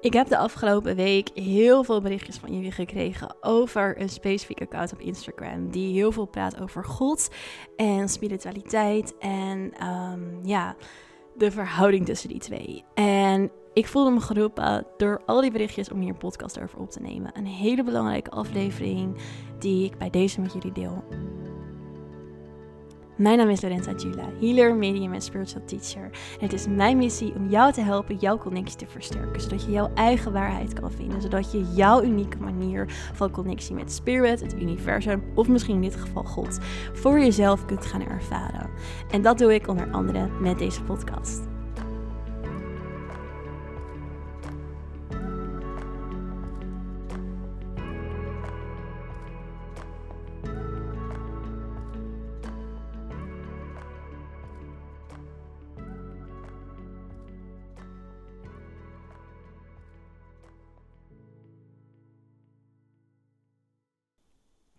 Ik heb de afgelopen week heel veel berichtjes van jullie gekregen over een specifiek account op Instagram. Die heel veel praat over God en spiritualiteit en ehm, ja, de verhouding tussen die twee. En ik voelde me geroepen door al die berichtjes om hier een podcast over op te nemen. Een hele belangrijke aflevering die ik bij deze met jullie deel. Mijn naam is Lorenza Jula, healer, medium en spiritual teacher. En het is mijn missie om jou te helpen jouw connectie te versterken, zodat je jouw eigen waarheid kan vinden, zodat je jouw unieke manier van connectie met spirit, het universum of misschien in dit geval God voor jezelf kunt gaan ervaren. En dat doe ik onder andere met deze podcast.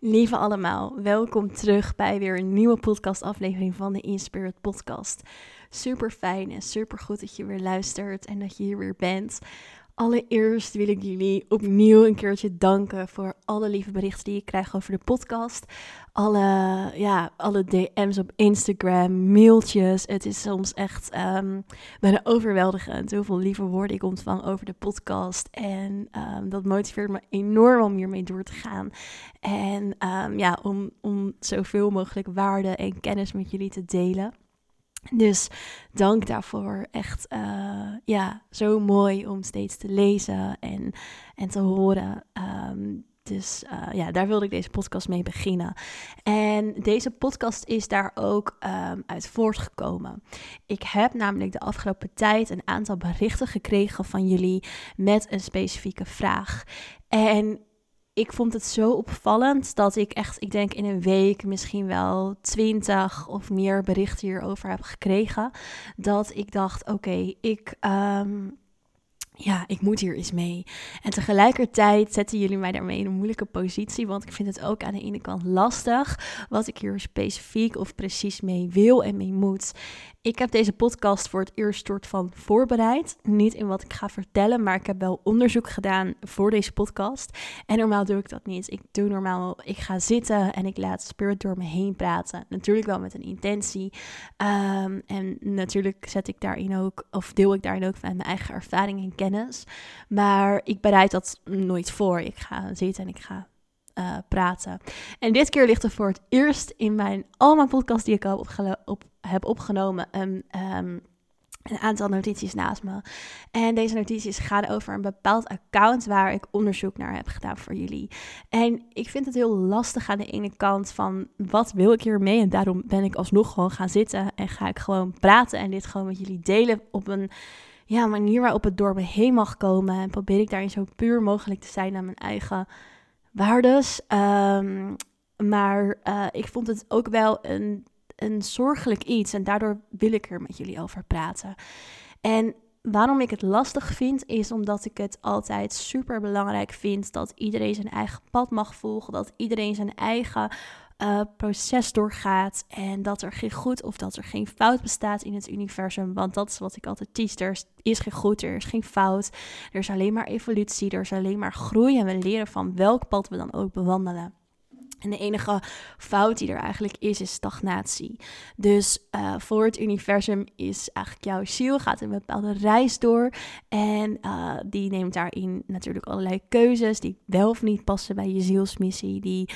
Lieve allemaal, welkom terug bij weer een nieuwe podcastaflevering van de Inspirit Podcast. Super fijn en super goed dat je weer luistert en dat je hier weer bent. Allereerst wil ik jullie opnieuw een keertje danken voor alle lieve berichten die ik krijg over de podcast. Alle, ja, alle DM's op Instagram, mailtjes. Het is soms echt um, bijna overweldigend hoeveel lieve woorden ik ontvang over de podcast. En um, dat motiveert me enorm om hiermee door te gaan. En um, ja, om, om zoveel mogelijk waarde en kennis met jullie te delen. Dus dank daarvoor. Echt uh, ja, zo mooi om steeds te lezen en, en te horen. Um, dus uh, ja, daar wilde ik deze podcast mee beginnen. En deze podcast is daar ook um, uit voortgekomen. Ik heb namelijk de afgelopen tijd een aantal berichten gekregen van jullie met een specifieke vraag. En ik vond het zo opvallend dat ik echt, ik denk in een week misschien wel twintig of meer berichten hierover heb gekregen. Dat ik dacht, oké, ik, um, ja, ik moet hier eens mee. En tegelijkertijd zetten jullie mij daarmee in een moeilijke positie, want ik vind het ook aan de ene kant lastig wat ik hier specifiek of precies mee wil en mee moet. Ik heb deze podcast voor het eerst soort van voorbereid. Niet in wat ik ga vertellen, maar ik heb wel onderzoek gedaan voor deze podcast. En normaal doe ik dat niet. Ik doe normaal, ik ga zitten en ik laat Spirit door me heen praten. Natuurlijk wel met een intentie. Um, en natuurlijk zet ik daarin ook, of deel ik daarin ook van mijn eigen ervaring en kennis. Maar ik bereid dat nooit voor. Ik ga zitten en ik ga uh, praten. En dit keer ligt er voor het eerst in mijn al mijn podcast die ik al op, heb opgenomen een, um, een aantal notities naast me. En deze notities gaan over een bepaald account waar ik onderzoek naar heb gedaan voor jullie. En ik vind het heel lastig aan de ene kant van wat wil ik hiermee? En daarom ben ik alsnog gewoon gaan zitten en ga ik gewoon praten en dit gewoon met jullie delen op een ja, manier waarop het door me heen mag komen. En probeer ik daarin zo puur mogelijk te zijn naar mijn eigen waardes. Um, maar uh, ik vond het ook wel een, een zorgelijk iets en daardoor wil ik er met jullie over praten. En waarom ik het lastig vind, is omdat ik het altijd super belangrijk vind dat iedereen zijn eigen pad mag volgen, dat iedereen zijn eigen uh, proces doorgaat en dat er geen goed of dat er geen fout bestaat in het universum. Want dat is wat ik altijd teach. Er is geen goed, er is geen fout. Er is alleen maar evolutie, er is alleen maar groei en we leren van welk pad we dan ook bewandelen. En de enige fout die er eigenlijk is, is stagnatie. Dus uh, voor het universum is eigenlijk jouw ziel gaat een bepaalde reis door. En uh, die neemt daarin natuurlijk allerlei keuzes die wel of niet passen bij je zielsmissie. Die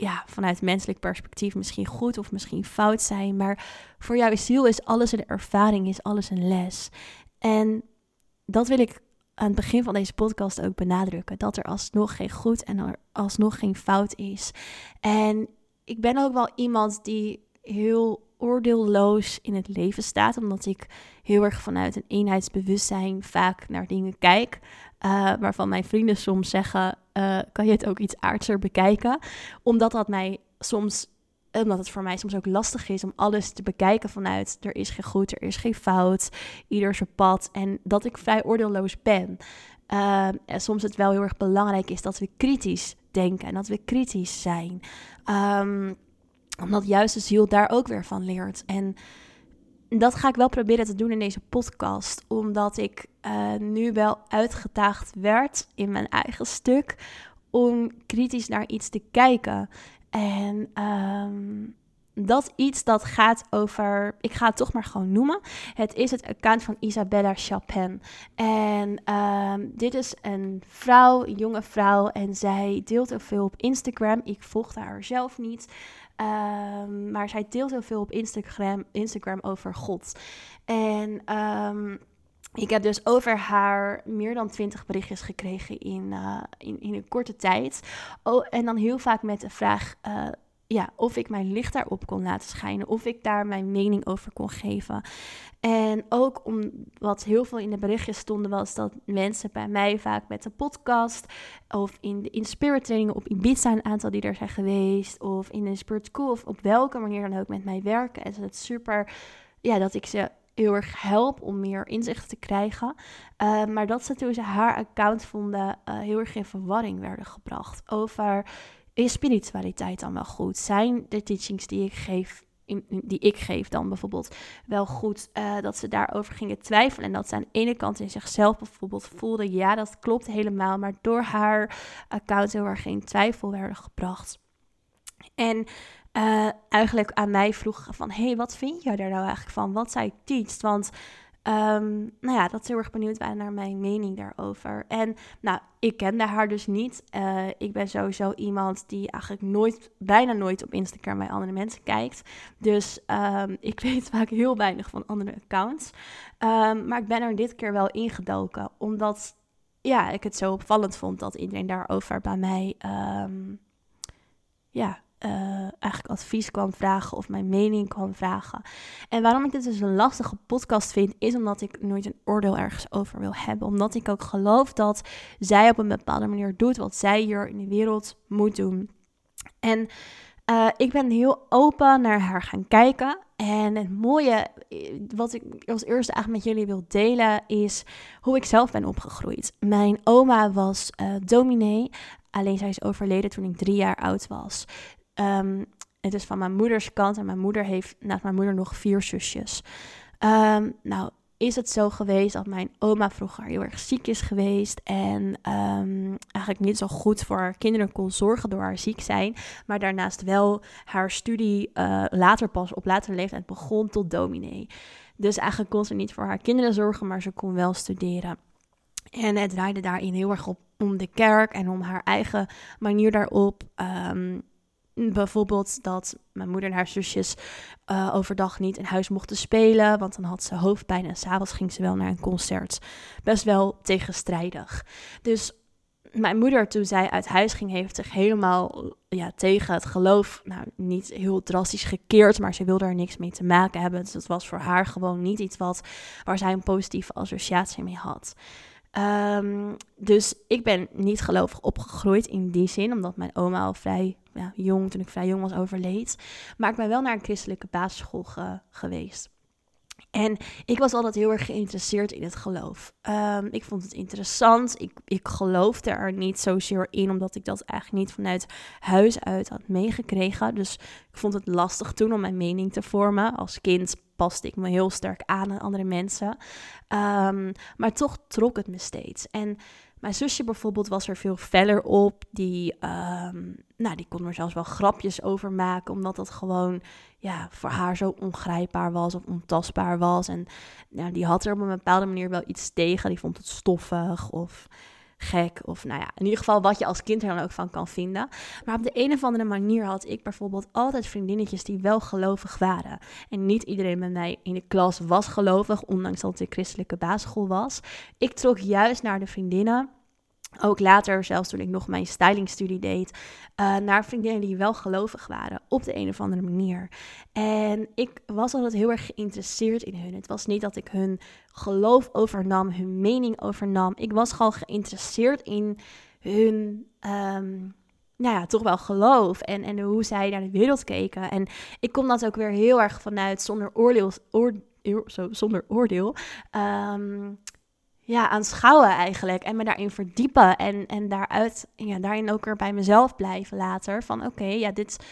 ja, vanuit menselijk perspectief misschien goed of misschien fout zijn. Maar voor jouw ziel is alles een ervaring, is alles een les. En dat wil ik aan het begin van deze podcast ook benadrukken. Dat er alsnog geen goed en er alsnog geen fout is. En ik ben ook wel iemand die heel oordeelloos in het leven staat. Omdat ik heel erg vanuit een eenheidsbewustzijn vaak naar dingen kijk. Uh, waarvan mijn vrienden soms zeggen: uh, kan je het ook iets aardser bekijken? Omdat dat mij soms omdat het voor mij soms ook lastig is om alles te bekijken vanuit er is geen goed, er is geen fout, ieder zijn pad en dat ik vrij oordeelloos ben. Uh, en soms het wel heel erg belangrijk is dat we kritisch denken en dat we kritisch zijn. Um, omdat juist de ziel daar ook weer van leert. En dat ga ik wel proberen te doen in deze podcast, omdat ik uh, nu wel uitgedaagd werd in mijn eigen stuk om kritisch naar iets te kijken. En um, dat iets dat gaat over, ik ga het toch maar gewoon noemen. Het is het account van Isabella Chapin. En um, dit is een vrouw, een jonge vrouw. En zij deelt heel veel op Instagram. Ik volgde haar zelf niet. Um, maar zij deelt heel veel op Instagram, Instagram over God. En um, ik heb dus over haar meer dan twintig berichtjes gekregen in, uh, in, in een korte tijd. Oh, en dan heel vaak met de vraag: uh, ja, of ik mijn licht daarop kon laten schijnen, of ik daar mijn mening over kon geven. En ook om wat heel veel in de berichtjes stonden, was dat mensen bij mij vaak met de podcast of in de in spirit trainingen op Ibiza, een aantal die er zijn geweest, of in een spirit school, of op welke manier dan ook met mij werken. En is super, ja, dat ik ze heel erg help om meer inzicht te krijgen. Uh, maar dat ze toen ze haar account vonden, uh, heel erg in verwarring werden gebracht over spiritualiteit dan wel goed? Zijn de teachings die ik geef, in, die ik geef dan bijvoorbeeld wel goed? Uh, dat ze daarover gingen twijfelen en dat ze aan de ene kant in zichzelf bijvoorbeeld voelde, ja, dat klopt helemaal, maar door haar account heel erg geen twijfel werden gebracht. En uh, eigenlijk aan mij vroeg van, hey, wat vind jij daar nou eigenlijk van? Wat zij teacht? Want Um, nou ja, dat is heel erg benieuwd waren naar mijn mening daarover. En nou, ik kende haar dus niet. Uh, ik ben sowieso iemand die eigenlijk nooit, bijna nooit op Instagram bij andere mensen kijkt. Dus um, ik weet vaak heel weinig van andere accounts. Um, maar ik ben er dit keer wel ingedoken, omdat ja, ik het zo opvallend vond dat iedereen daarover bij mij ja, uh, eigenlijk advies kwam vragen of mijn mening kwam vragen. En waarom ik dit dus een lastige podcast vind, is omdat ik nooit een oordeel ergens over wil hebben. Omdat ik ook geloof dat zij op een bepaalde manier doet wat zij hier in de wereld moet doen. En uh, ik ben heel open naar haar gaan kijken. En het mooie, eh, wat ik als eerste eigenlijk met jullie wil delen, is hoe ik zelf ben opgegroeid. Mijn oma was uh, dominee. Alleen zij is overleden toen ik drie jaar oud was. Um, het is van mijn moeders kant en mijn moeder heeft naast mijn moeder nog vier zusjes. Um, nou, is het zo geweest dat mijn oma vroeger heel erg ziek is geweest en um, eigenlijk niet zo goed voor haar kinderen kon zorgen door haar ziek zijn, maar daarnaast wel haar studie uh, later pas op latere leeftijd begon tot dominee. Dus eigenlijk kon ze niet voor haar kinderen zorgen, maar ze kon wel studeren. En het draaide daarin heel erg op om de kerk en om haar eigen manier daarop. Bijvoorbeeld dat mijn moeder en haar zusjes uh, overdag niet in huis mochten spelen, want dan had ze hoofdpijn en s'avonds ging ze wel naar een concert. Best wel tegenstrijdig. Dus mijn moeder, toen zij uit huis ging, heeft zich helemaal ja, tegen het geloof, nou niet heel drastisch gekeerd, maar ze wilde er niks mee te maken hebben. Dus dat was voor haar gewoon niet iets wat, waar zij een positieve associatie mee had. Um, dus ik ben niet gelovig opgegroeid in die zin, omdat mijn oma al vrij ja, jong, toen ik vrij jong was, overleed. Maar ik ben wel naar een christelijke basisschool geweest. En ik was altijd heel erg geïnteresseerd in het geloof. Um, ik vond het interessant. Ik, ik geloofde er niet zozeer in, omdat ik dat eigenlijk niet vanuit huis uit had meegekregen. Dus ik vond het lastig toen om mijn mening te vormen. Als kind paste ik me heel sterk aan aan andere mensen. Um, maar toch trok het me steeds. En mijn zusje bijvoorbeeld was er veel feller op. Die, um, nou, die kon er zelfs wel grapjes over maken, omdat dat gewoon ja, voor haar zo ongrijpbaar was of ontastbaar was. En nou, die had er op een bepaalde manier wel iets tegen. Die vond het stoffig of gek. Of nou ja, in ieder geval wat je als kind er dan ook van kan vinden. Maar op de een of andere manier had ik bijvoorbeeld altijd vriendinnetjes die wel gelovig waren. En niet iedereen bij mij in de klas was gelovig, ondanks dat een christelijke basisschool was. Ik trok juist naar de vriendinnen ook later, zelfs toen ik nog mijn stylingstudie deed, uh, naar vriendinnen die wel gelovig waren op de een of andere manier. En ik was altijd heel erg geïnteresseerd in hun. Het was niet dat ik hun geloof overnam, hun mening overnam. Ik was gewoon geïnteresseerd in hun, um, nou ja, toch wel geloof en, en hoe zij naar de wereld keken. En ik kom dat ook weer heel erg vanuit zonder oordeel, oor, zo, zonder oordeel. Um, ja, aanschouwen eigenlijk. En me daarin verdiepen. En, en daaruit, ja, daarin ook weer bij mezelf blijven later. Van oké, ja, dit.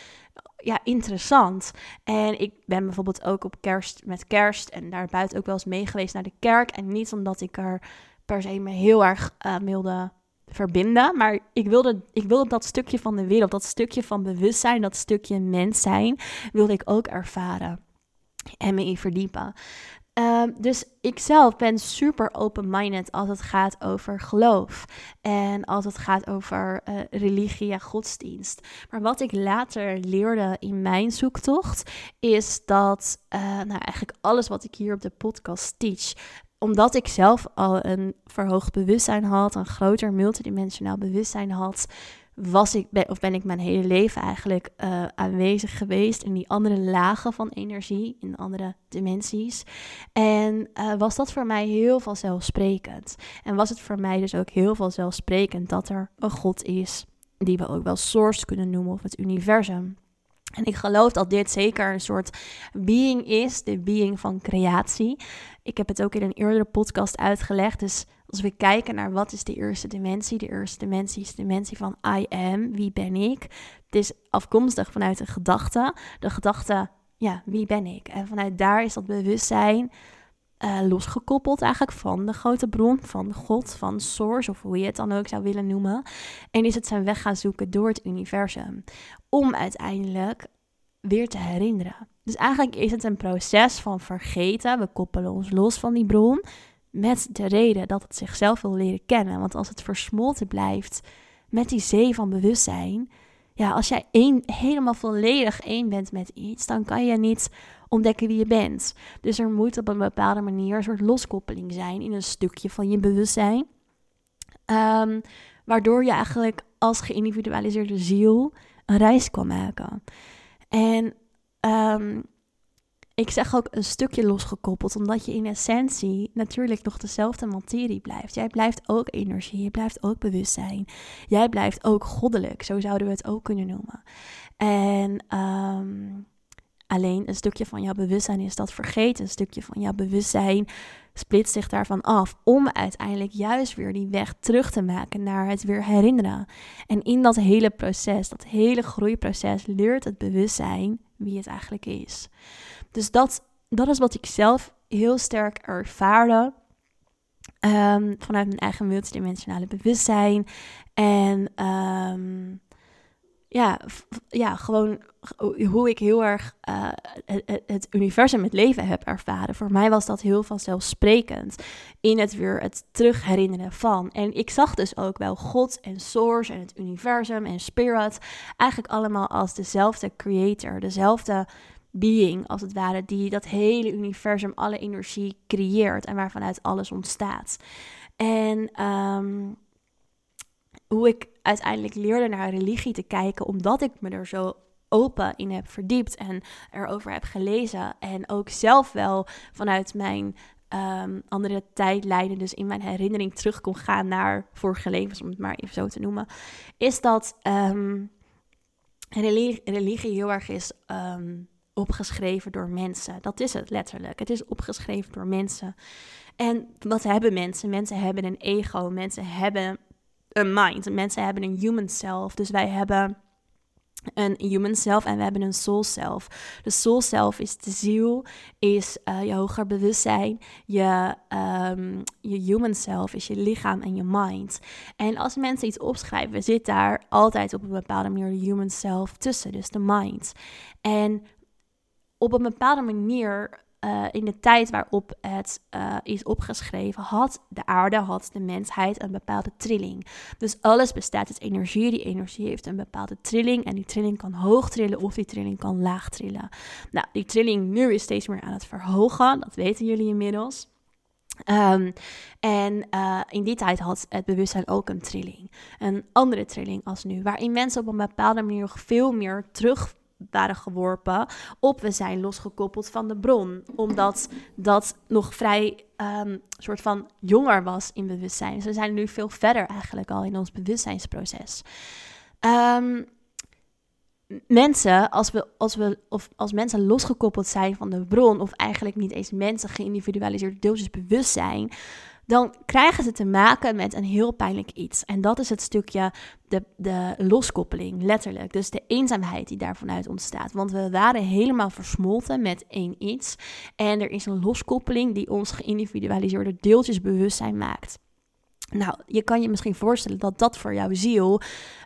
ja, interessant. En ik ben bijvoorbeeld ook op kerst met kerst en daar buiten ook wel eens meegeweest naar de kerk. En niet omdat ik er per se me heel erg uh, wilde verbinden. Maar ik wilde, ik wilde dat stukje van de wereld, dat stukje van bewustzijn, dat stukje mens zijn, wilde ik ook ervaren en me in verdiepen. Uh, dus ik zelf ben super open-minded als het gaat over geloof en als het gaat over uh, religie en godsdienst. Maar wat ik later leerde in mijn zoektocht is dat uh, nou, eigenlijk alles wat ik hier op de podcast teach, omdat ik zelf al een verhoogd bewustzijn had, een groter multidimensionaal bewustzijn had, was ik, of ben ik mijn hele leven eigenlijk uh, aanwezig geweest in die andere lagen van energie, in andere dimensies. En uh, was dat voor mij heel vanzelfsprekend. En was het voor mij dus ook heel vanzelfsprekend dat er een God is, die we ook wel Source kunnen noemen, of het universum. En ik geloof dat dit zeker een soort being is, de being van creatie. Ik heb het ook in een eerdere podcast uitgelegd. Dus als we kijken naar wat is de eerste dimensie, de eerste dimensie is de dimensie van I am, wie ben ik. Het is afkomstig vanuit een gedachte. De gedachte, ja, wie ben ik? En vanuit daar is dat bewustzijn uh, losgekoppeld eigenlijk van de grote bron, van God, van Source, of hoe je het dan ook zou willen noemen. En is het zijn weg gaan zoeken door het universum, om uiteindelijk weer te herinneren. Dus eigenlijk is het een proces van vergeten. We koppelen ons los van die bron met de reden dat het zichzelf wil leren kennen. Want als het versmolten blijft met die zee van bewustzijn, ja, als jij één, helemaal volledig één bent met iets, dan kan je niet ontdekken wie je bent. Dus er moet op een bepaalde manier een soort loskoppeling zijn in een stukje van je bewustzijn. Um, waardoor je eigenlijk als geïndividualiseerde ziel een reis kan maken. En um, ik zeg ook een stukje losgekoppeld, omdat je in essentie natuurlijk nog dezelfde materie blijft. Jij blijft ook energie, je blijft ook bewustzijn. Jij blijft ook goddelijk, zo zouden we het ook kunnen noemen. En um, alleen een stukje van jouw bewustzijn is dat vergeten. Een stukje van jouw bewustzijn splitst zich daarvan af om uiteindelijk juist weer die weg terug te maken naar het weer herinneren. En in dat hele proces, dat hele groeiproces, leert het bewustzijn wie het eigenlijk is. Dus dat, dat is wat ik zelf heel sterk ervaarde. Um, vanuit mijn eigen multidimensionale bewustzijn. En um, ja, ja, gewoon hoe ik heel erg het, het, universum, het leven heb ervaren. Voor mij was dat heel vanzelfsprekend. In het weer het terugherinneren van. En ik zag dus ook wel God en Source en het universum en Spirit. Eigenlijk allemaal als dezelfde creator, dezelfde being, als het ware, die dat hele universum, alle energie creëert en waarvanuit alles ontstaat. En um, hoe ik uiteindelijk leerde naar religie te kijken, omdat ik me er zo open in heb verdiept en erover heb gelezen. En ook zelf wel vanuit mijn um, andere tijdlijnen, dus in mijn herinnering terug kon gaan naar vorige levens, om het maar even zo te noemen. Is dat um, religie, heel erg is opgeschreven door mensen. Dat is het letterlijk. Het is opgeschreven door mensen. En wat hebben mensen? Mensen hebben een ego. Mensen hebben een mind. Mensen hebben een human self. Dus wij hebben een human self en we hebben een soul self. De soul self is de ziel, is uh, je hoger bewustzijn. Je, um, je human self is je lichaam en je mind. En als mensen iets opschrijven, zit daar altijd op een bepaalde manier de human self tussen, dus de mind. En op een bepaalde manier uh, in de tijd waarop het uh, is opgeschreven, had de aarde, had de mensheid een bepaalde trilling. Dus alles bestaat uit energie. Die energie heeft een bepaalde trilling. En die trilling kan hoog trillen of die trilling kan laag trillen. Nou, die trilling nu is steeds meer aan het verhogen. Dat weten jullie inmiddels. Um, en uh, in die tijd had het bewustzijn ook een trilling. Een andere trilling als nu. Waarin mensen op een bepaalde manier veel meer terug waren geworpen op we zijn losgekoppeld van de bron. Omdat dat nog vrij um, soort van jonger was in bewustzijn. Dus we zijn nu veel verder eigenlijk al in ons bewustzijnsproces. Um, mensen, als we, als we of als mensen losgekoppeld zijn van de bron, of eigenlijk niet eens mensen geïndividualiseerd deeltjes bewustzijn, dan krijgen ze te maken met een heel pijnlijk iets. En dat is het stukje de, de loskoppeling, letterlijk. Dus de eenzaamheid die daarvan uit ontstaat. Want we waren helemaal versmolten met één iets. En er is een loskoppeling die ons geïndividualiseerde deeltjesbewustzijn maakt. Nou, je kan je misschien voorstellen dat dat voor jouw ziel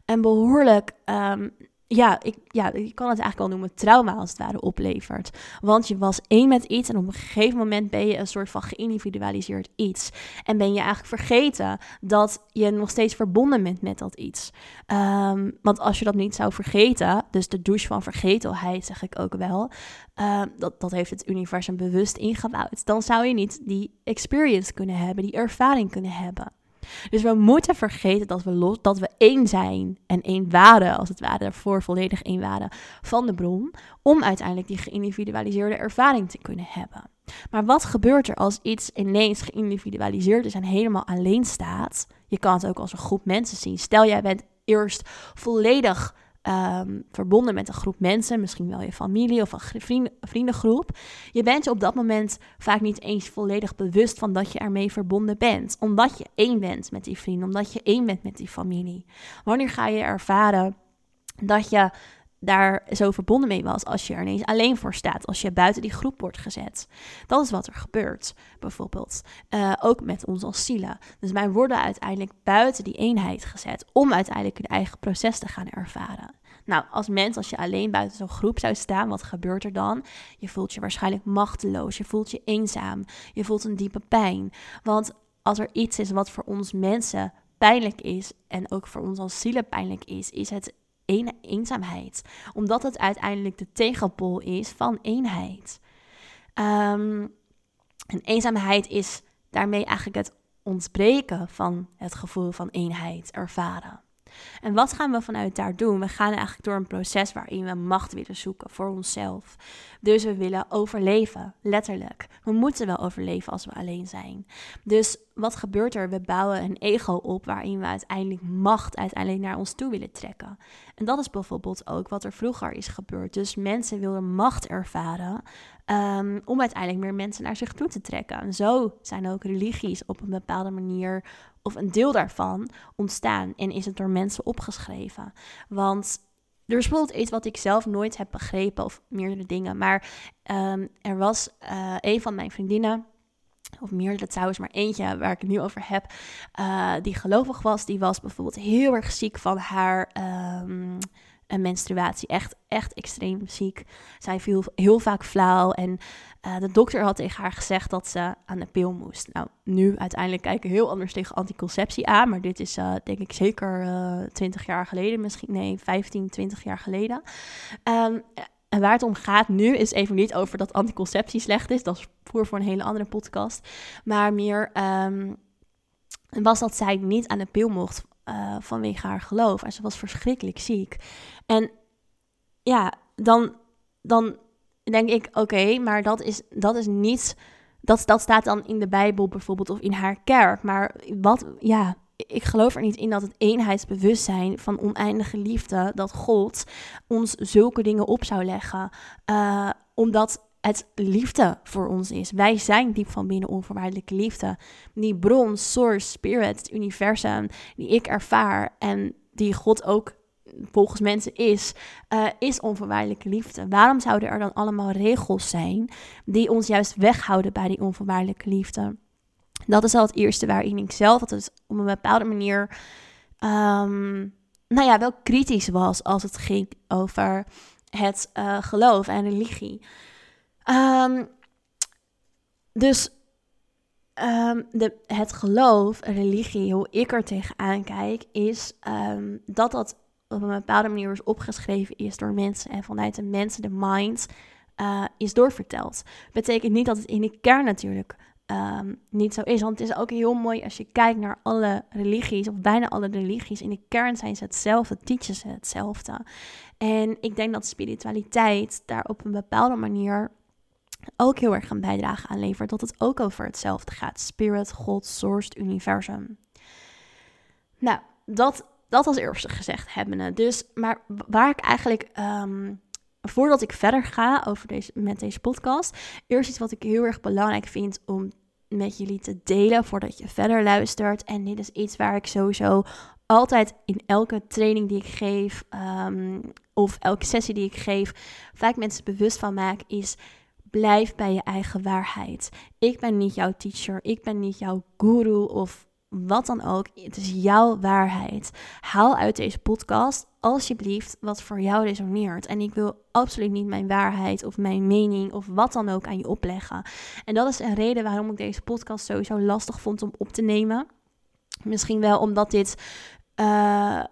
een behoorlijk um, ja, ik, ja, je kan het eigenlijk wel noemen trauma als het ware oplevert. Want je was één met iets en op een gegeven moment ben je een soort van geïndividualiseerd iets. En ben je eigenlijk vergeten dat je nog steeds verbonden bent met dat iets. Ehm, want als je dat niet zou vergeten, dus de douche van vergetelheid zeg ik ook wel, uh, dat, dat heeft het universum bewust ingebouwd. Dan zou je niet die experience kunnen hebben, die ervaring kunnen hebben. Dus we moeten vergeten dat we, los, dat we één zijn en één waren, als het ware, voor volledig één waren van de bron, om uiteindelijk die geïndividualiseerde ervaring te kunnen hebben. Maar wat gebeurt er als iets ineens geïndividualiseerd is en helemaal alleen staat? Je kan het ook als een groep mensen zien. Stel, jij bent eerst volledig Ehm, verbonden met een groep mensen, misschien wel je familie of een vrienden, vriendengroep. Je bent je op dat moment vaak niet eens volledig bewust van dat je ermee verbonden bent, omdat je één bent met die vrienden, omdat je één bent met die familie. Wanneer ga je ervaren dat je daar zo verbonden mee was als je er ineens alleen voor staat, als je buiten die groep wordt gezet. Dat is wat er gebeurt, bijvoorbeeld. Uh, ook met ons als zielen. Dus wij worden uiteindelijk buiten die eenheid gezet om uiteindelijk een eigen proces te gaan ervaren. Nou, als mens, als je alleen buiten zo'n groep zou staan, wat gebeurt er dan? Je voelt je waarschijnlijk machteloos, je voelt je eenzaam, je voelt een diepe pijn. Want als er iets is wat voor ons mensen pijnlijk is en ook voor ons als zielen pijnlijk is, is het een eenzaamheid. Omdat het uiteindelijk de tegenpol is van eenheid. Um, en eenzaamheid is daarmee eigenlijk het ontbreken van het gevoel van eenheid ervaren. En wat gaan we vanuit daar doen? We gaan eigenlijk door een proces waarin we macht willen zoeken voor onszelf. Dus we willen overleven, letterlijk. We moeten wel overleven als we alleen zijn. Dus wat gebeurt er? We bouwen een ego op waarin we uiteindelijk macht uiteindelijk naar ons toe willen trekken. En dat is bijvoorbeeld ook wat er vroeger is gebeurd. Dus mensen willen macht ervaren um, om uiteindelijk meer mensen naar zich toe te trekken. En zo zijn ook religies op een bepaalde manier of een deel daarvan ontstaan en is het door mensen opgeschreven. Want er is bijvoorbeeld iets wat ik zelf nooit heb begrepen, of meerdere dingen. Maar um, er was uh, een van mijn vriendinnen, of meerdere trouwens, maar eentje waar ik het nu over heb, uh, die gelovig was. Die was bijvoorbeeld heel erg ziek van haar een menstruatie. Echt, echt extreem ziek. Zij viel heel vaak flauw en uh, de dokter had tegen haar gezegd dat ze aan de pil moest. Nou, nu uiteindelijk kijken heel anders tegen anticonceptie aan, maar dit is uh, denk ik zeker uh, 20 jaar geleden, misschien nee, 15, 20 jaar geleden. Um, en waar het om gaat nu is even niet over dat anticonceptie slecht is, dat is voor, voor een hele andere podcast, maar meer um, was dat zij niet aan de pil mocht vanwege haar geloof. En ze was verschrikkelijk ziek. En ja, dan, dan denk ik, oké, maar dat is, dat is niet... Dat, dat staat dan in de Bijbel bijvoorbeeld of in haar kerk. Maar wat, ja, ik geloof er niet in dat het eenheidsbewustzijn van oneindige liefde, dat God ons zulke dingen op zou leggen. Uh, omdat het liefde voor ons is. Wij zijn diep van binnen onvoorwaardelijke liefde. Die bron, source, spirit, het universum, die ik ervaar en die God ook volgens mensen is, uh, is onvoorwaardelijke liefde. Waarom zouden er dan allemaal regels zijn die ons juist weghouden bij die onvoorwaardelijke liefde? Dat is al het eerste waarin ik zelf altijd op een bepaalde manier, um, nou ja, wel kritisch was als het ging over het uh, geloof en religie. Um, dus um, de, het geloof, religie, hoe ik er tegenaan kijk, is um, dat dat op een bepaalde manier is opgeschreven is door mensen en vanuit de mensen, de mind, uh, is doorverteld. Betekent niet dat het in de kern natuurlijk um, niet zo is. Want het is ook heel mooi als je kijkt naar alle religies, of bijna alle religies. In de kern zijn ze hetzelfde, teachen ze hetzelfde. En ik denk dat spiritualiteit daar op een bepaalde manier ook heel erg een bijdrage aan levert. Dat het ook over hetzelfde gaat. Spirit, God, source, universum. Nou, dat, dat als eerste gezegd hebbende. Dus, maar waar ik eigenlijk, um, voordat ik verder ga over deze, met deze podcast, eerst iets wat ik heel erg belangrijk vind om met jullie te delen voordat je verder luistert. En dit is iets waar ik sowieso altijd in elke training die ik geef ehm, of elke sessie die ik geef, vaak mensen bewust van maak, is blijf bij je eigen waarheid. Ik ben niet jouw teacher, ik ben niet jouw guru of wat dan ook. Het is jouw waarheid. Haal uit deze podcast alsjeblieft wat voor jou resoneert. En ik wil absoluut niet mijn waarheid of mijn mening of wat dan ook aan je opleggen. En dat is een reden waarom ik deze podcast sowieso lastig vond om op te nemen. Misschien wel omdat dit uh,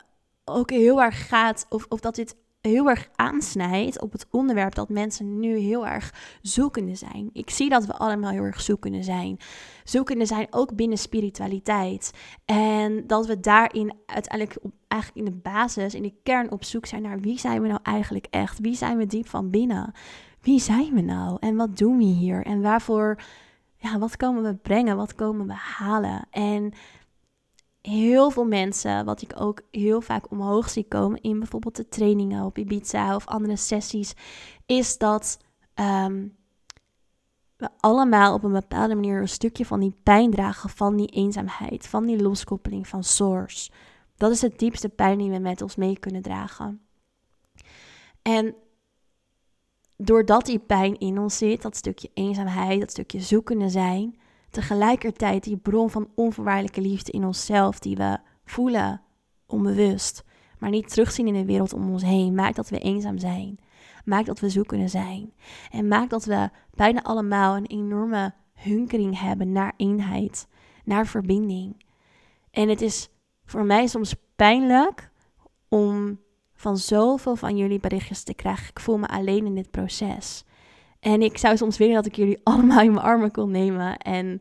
ook heel erg gaat, of, of dat dit heel erg aansnijdt op het onderwerp dat mensen nu heel erg zoekende zijn. Ik zie dat we allemaal heel erg zoekende zijn. Zoekende zijn ook binnen spiritualiteit. En dat we daarin uiteindelijk op, eigenlijk in de basis, in de kern op zoek zijn naar wie zijn we nou eigenlijk echt? Wie zijn we diep van binnen? Wie zijn we nou? En wat doen we hier? En waarvoor, ja, wat komen we brengen? Wat komen we halen? En heel veel mensen, wat ik ook heel vaak omhoog zie komen in bijvoorbeeld de trainingen op Ibiza of andere sessies, is dat ehm, we allemaal op een bepaalde manier een stukje van die pijn dragen, van die eenzaamheid, van die loskoppeling van source. Dat is het diepste pijn die we met ons mee kunnen dragen. En doordat die pijn in ons zit, dat stukje eenzaamheid, dat stukje zoekende zijn, tegelijkertijd die bron van onvoorwaardelijke liefde in onszelf, die we voelen onbewust, maar niet terugzien in de wereld om ons heen, maakt dat we eenzaam zijn. Maakt dat we zoekende zijn. En maakt dat we bijna allemaal een enorme hunkering hebben naar eenheid, naar verbinding. En het is voor mij soms pijnlijk om van zoveel van jullie berichtjes te krijgen. Ik voel me alleen in dit proces. En ik zou soms willen dat ik jullie allemaal in mijn armen kon nemen. En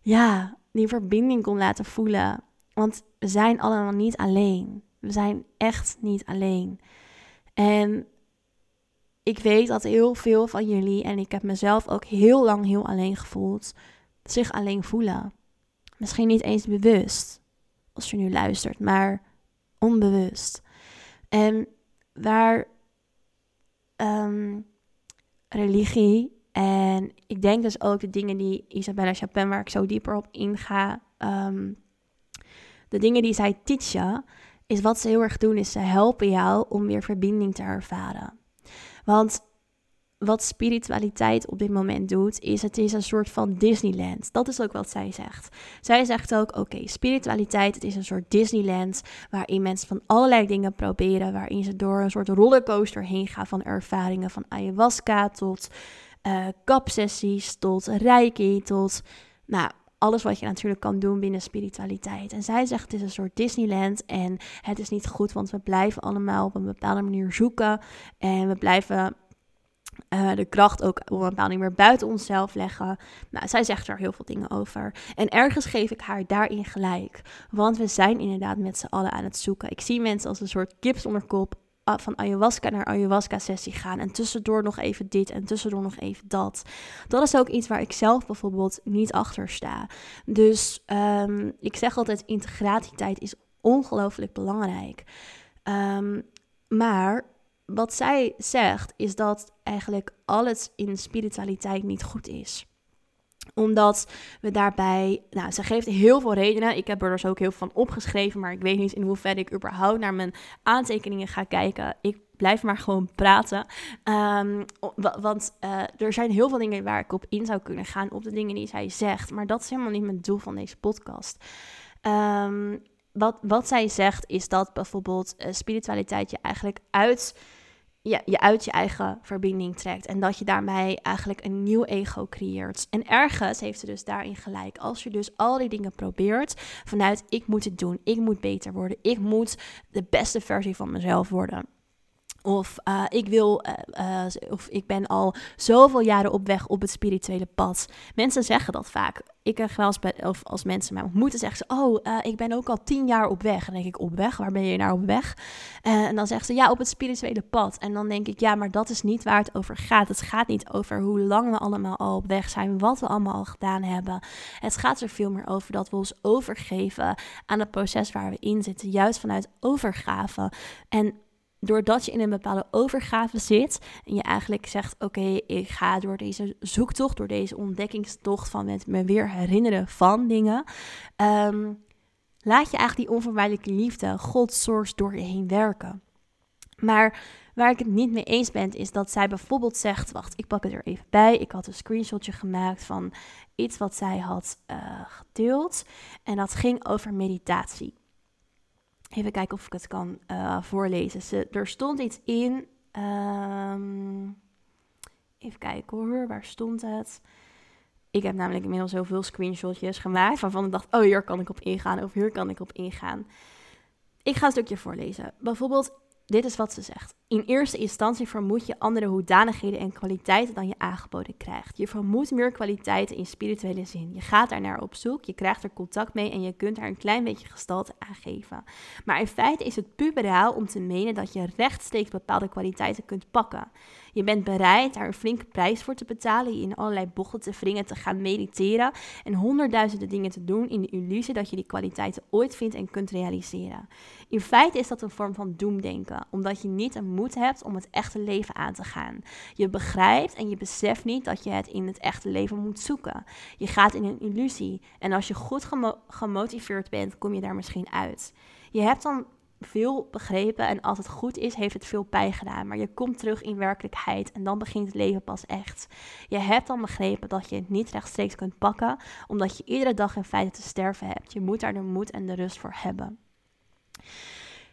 ja, die verbinding kon laten voelen. Want we zijn allemaal niet alleen. We zijn echt niet alleen. En ik weet dat heel veel van jullie, en ik heb mezelf ook heel lang heel alleen gevoeld, zich alleen voelen. Misschien niet eens bewust, als je nu luistert, maar onbewust. En waar um, religie. En ik denk dus ook de dingen die Isabella Chapin, waar ik zo dieper op inga, um, de dingen die zij teachen, is wat ze heel erg doen, is ze helpen jou om weer verbinding te ervaren. Want wat spiritualiteit op dit moment doet, is het is een soort van Disneyland. Dat is ook wat zij zegt. Zij zegt ook, oké, spiritualiteit, het is een soort Disneyland waarin mensen van allerlei dingen proberen, waarin ze door een soort rollercoaster heen gaan van ervaringen van ayahuasca tot uh, kapsessies, tot reiki, tot nou, alles wat je natuurlijk kan doen binnen spiritualiteit. En zij zegt het is een soort Disneyland en het is niet goed, want we blijven allemaal op een bepaalde manier zoeken en we blijven uh, de kracht ook op een bepaalde manier buiten onszelf leggen. Nou, zij zegt er heel veel dingen over. En ergens geef ik haar daarin gelijk. Want we zijn inderdaad met z'n allen aan het zoeken. Ik zie mensen als een soort kip zonder kop ah, van ayahuasca naar ayahuasca-sessie gaan. En tussendoor nog even dit en tussendoor nog even dat. Dat is ook iets waar ik zelf bijvoorbeeld niet achter sta. Dus um, ik zeg altijd, integratietijd is ongelooflijk belangrijk. Um, maar wat zij zegt is dat eigenlijk alles in spiritualiteit niet goed is omdat we daarbij, nou, ze geeft heel veel redenen. Ik heb er dus ook heel veel van opgeschreven, maar ik weet niet in hoeverre ik überhaupt naar mijn aantekeningen ga kijken. Ik blijf maar gewoon praten. Um, want uh, er zijn heel veel dingen waar ik op in zou kunnen gaan, op de dingen die zij zegt. Maar dat is helemaal niet mijn doel van deze podcast. Um, wat, wat zij zegt is dat bijvoorbeeld uh, spiritualiteit je eigenlijk uit je, je uit je eigen verbinding trekt. En dat je daarmee eigenlijk een nieuw ego creëert. En ergens heeft ze dus daarin gelijk. Als je dus al die dingen probeert vanuit ik moet het doen, ik moet beter worden, ik moet de beste versie van mezelf worden. Of uh, ik wil, uh, uh, of ik ben al zoveel jaren op weg op het spirituele pad. Mensen zeggen dat vaak. Ik krijg wel bij, of als mensen mij ontmoeten, zeggen ze: Oh, ik ben ook al tien jaar op weg. En dan denk ik: Op weg? Waar ben je nou op weg? en dan zeggen ze: Ja, op het spirituele pad. En dan denk ik: Ja, maar dat is niet waar het over gaat. Het gaat niet over hoe lang we allemaal al op weg zijn, wat we allemaal al gedaan hebben. Het gaat er veel meer over dat we ons overgeven aan het proces waar we in zitten. Juist vanuit overgave. En doordat je in een bepaalde overgave zit en je eigenlijk zegt: Oké, ik ga door deze zoektocht, door deze ontdekkingstocht van met me weer herinneren van dingen. Ehm, laat je eigenlijk die onvermijdelijke liefde, God source door je heen werken. Maar waar ik het niet mee eens ben, is dat zij bijvoorbeeld zegt: Wacht, ik pak het er even bij. Ik had een screenshotje gemaakt van iets wat zij had uh, gedeeld. En dat ging over meditatie. Even kijken of ik het kan uh, voorlezen. Ze, er stond iets in. Um, even kijken hoor, waar stond het? Ik heb namelijk inmiddels zoveel screenshotjes gemaakt waarvan ik dacht, oh hier kan ik op ingaan of hier kan ik op ingaan. Ik ga een stukje voorlezen. Bijvoorbeeld, dit is wat ze zegt. In eerste instantie vermoed je andere hoedanigheden en kwaliteiten dan je aangeboden krijgt. Je vermoedt meer kwaliteiten in spirituele zin. Je gaat daar naar op zoek, je krijgt er contact mee en je kunt daar een klein beetje gestalte aan geven. Maar in feite is het puberaal om te menen dat je rechtstreeks bepaalde kwaliteiten kunt pakken. Je bent bereid daar een flinke prijs voor te betalen, je in allerlei bochten te wringen, te gaan mediteren en honderdduizenden dingen te doen in de illusie dat je die kwaliteiten ooit vindt en kunt realiseren. In feite is dat een vorm van doemdenken, omdat je niet een moed hebt om het echte leven aan te gaan. Je begrijpt en je beseft niet dat je het in het echte leven moet zoeken. Je gaat in een illusie en als je goed gemotiveerd bent, kom je daar misschien uit. Je hebt dan veel begrepen en als het goed is, heeft het veel pijn gedaan. Maar je komt terug in werkelijkheid en dan begint het leven pas echt. Je hebt dan begrepen dat je het niet rechtstreeks kunt pakken, omdat je iedere dag in feite te sterven hebt. Je moet daar de moed en de rust voor hebben.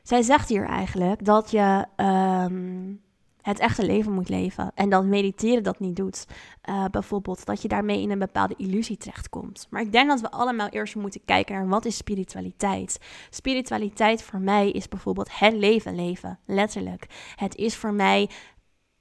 Zij zegt hier eigenlijk dat je ehm, het echte leven moet leven. En dat mediteren dat niet doet. Uh, bijvoorbeeld dat je daarmee in een bepaalde illusie terechtkomt. Maar ik denk dat we allemaal eerst moeten kijken naar wat is spiritualiteit. Spiritualiteit voor mij is bijvoorbeeld het leven leven. Letterlijk. Het is voor mij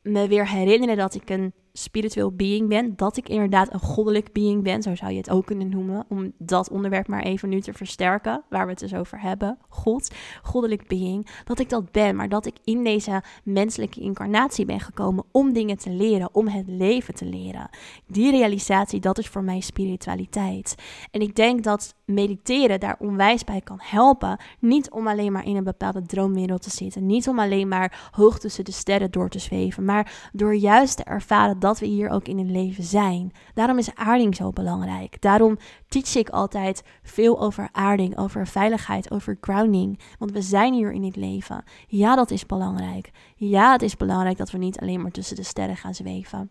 me weer herinneren dat ik een spiritueel being ben. Dat ik inderdaad een goddelijk being ben. Zo zou je het ook kunnen noemen. Om dat onderwerp maar even nu te versterken. Waar we het dus over hebben. God, goddelijk being. Dat ik dat ben. Maar dat ik in deze menselijke incarnatie ben gekomen om dingen te leren. Om het leven te leren. Die realisatie, dat is voor mij spiritualiteit. En ik denk dat mediteren daar onwijs bij kan helpen. Niet om alleen maar in een bepaalde droomwereld te zitten. Niet om alleen maar hoog tussen de sterren door te zweven. Maar door juist te ervaren dat we hier ook in het leven zijn. Daarom is aarding zo belangrijk. Daarom teach ik altijd veel over aarding, over veiligheid, over grounding. Want we zijn hier in het leven. Ja, dat is belangrijk. Ja, het is belangrijk dat we niet alleen maar tussen de sterren gaan zweven.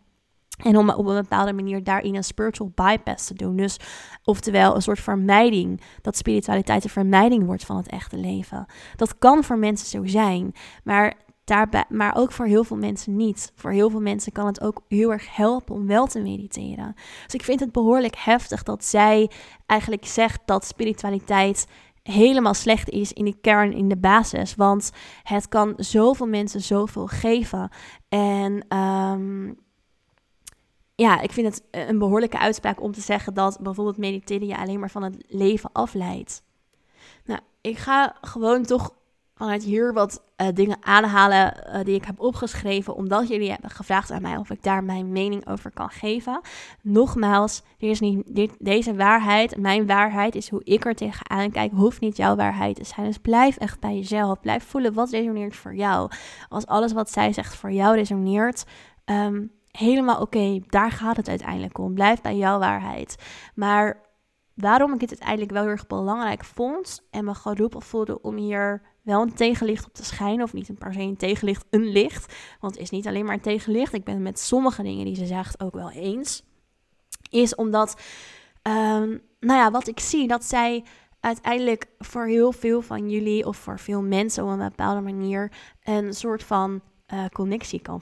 En om op een bepaalde manier daarin een spiritual bypass te doen. Dus oftewel een soort vermijding. Dat spiritualiteit een vermijding wordt van het echte leven. Dat kan voor mensen zo zijn. Maar Maar ook voor heel veel mensen niet. Voor heel veel mensen kan het ook heel erg helpen om wel te mediteren. Dus ik vind het behoorlijk heftig dat zij eigenlijk zegt dat spiritualiteit helemaal slecht is in de kern, in de basis. Want het kan zoveel mensen zoveel geven. En ehm, ja, ik vind het een behoorlijke uitspraak om te zeggen dat bijvoorbeeld mediteren je alleen maar van het leven afleidt. Nou, ik ga gewoon toch vanuit hier wat uh, dingen aanhalen uh, die ik heb opgeschreven, omdat jullie hebben gevraagd aan mij of ik daar mijn mening over kan geven. Nogmaals, er is niet, dit, deze waarheid, mijn waarheid is hoe ik er tegenaan kijk, hoeft niet jouw waarheid te zijn. Dus blijf echt bij jezelf, blijf voelen wat resoneert voor jou. Als alles wat zij zegt voor jou resoneert, um, helemaal oké, daar gaat het uiteindelijk om. Blijf bij jouw waarheid. Maar waarom ik het uiteindelijk wel heel erg belangrijk vond en me geroepen voelde om hier wel een tegenlicht op te schijnen. Of niet een per se een tegenlicht, een licht. Want het is niet alleen maar een tegenlicht. Ik ben het met sommige dingen die ze zegt ook wel eens. Is omdat, um, nou ja, wat ik zie, dat zij uiteindelijk voor heel veel van jullie of voor veel mensen op een bepaalde manier een soort van uh, connectie kan,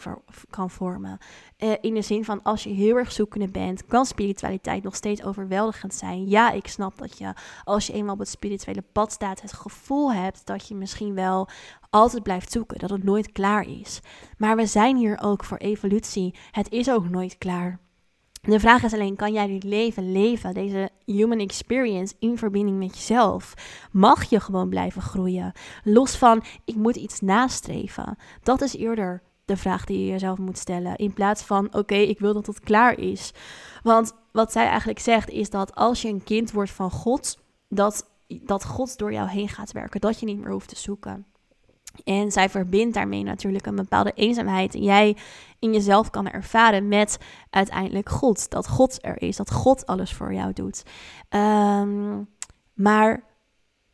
kan vormen. Uh, in de zin van als je heel erg zoekende bent, kan spiritualiteit nog steeds overweldigend zijn. Ja, ik snap dat je als je eenmaal op het spirituele pad staat, het gevoel hebt dat je misschien wel altijd blijft zoeken, dat het nooit klaar is. Maar we zijn hier ook voor evolutie. Het is ook nooit klaar. De vraag is alleen, kan jij dit leven leven, deze human experience in verbinding met jezelf? Mag je gewoon blijven groeien? Los van, ik moet iets nastreven. Dat is eerder de vraag die je jezelf moet stellen. In plaats van, oké, ik wil dat het klaar is. Want wat zij eigenlijk zegt is dat als je een kind wordt van God, dat, dat God door jou heen gaat werken. Dat je niet meer hoeft te zoeken. En zij verbindt daarmee natuurlijk een bepaalde eenzaamheid. En jij in jezelf kan ervaren met uiteindelijk God. Dat God er is, dat God alles voor jou doet. Um, maar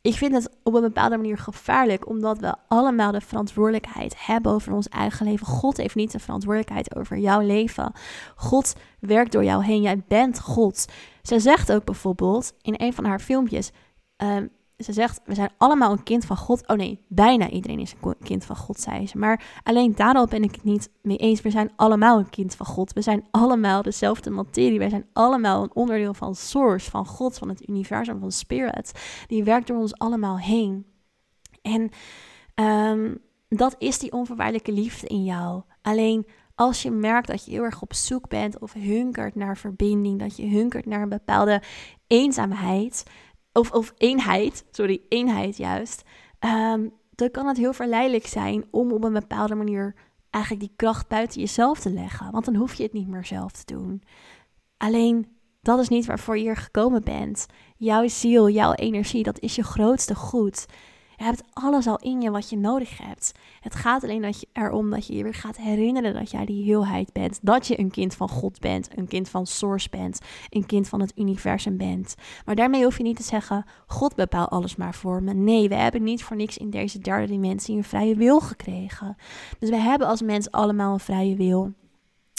ik vind het op een bepaalde manier gevaarlijk, omdat we allemaal de verantwoordelijkheid hebben over ons eigen leven. God heeft niet de verantwoordelijkheid over jouw leven. God werkt door jou heen. Jij bent God. Ze zegt ook bijvoorbeeld in een van haar filmpjes: ehm, ze zegt, we zijn allemaal een kind van God. Oh nee, bijna iedereen is een kind van God, zei ze. Maar alleen daarop ben ik het niet mee eens. We zijn allemaal een kind van God. We zijn allemaal dezelfde materie. Wij zijn allemaal een onderdeel van Source, van God, van het universum, van Spirit. Die werkt door ons allemaal heen. En um, dat is die onvoorwaardelijke liefde in jou. Alleen als je merkt dat je heel erg op zoek bent of hunkert naar verbinding, dat je hunkert naar een bepaalde eenzaamheid, of, of eenheid, sorry, eenheid juist, um, dan kan het heel verleidelijk zijn om op een bepaalde manier eigenlijk die kracht buiten jezelf te leggen. Want dan hoef je het niet meer zelf te doen. Alleen dat is niet waarvoor je hier gekomen bent. Jouw ziel, jouw energie, dat is je grootste goed. Je hebt alles al in je wat je nodig hebt. Het gaat alleen dat je erom dat je je weer gaat herinneren dat jij die heelheid bent. Dat je een kind van God bent, een kind van Source bent, een kind van het universum bent. Maar daarmee hoef je niet te zeggen: God bepaalt alles maar voor me. Nee, we hebben niet voor niks in deze derde dimensie een vrije wil gekregen. Dus we hebben als mens allemaal een vrije wil.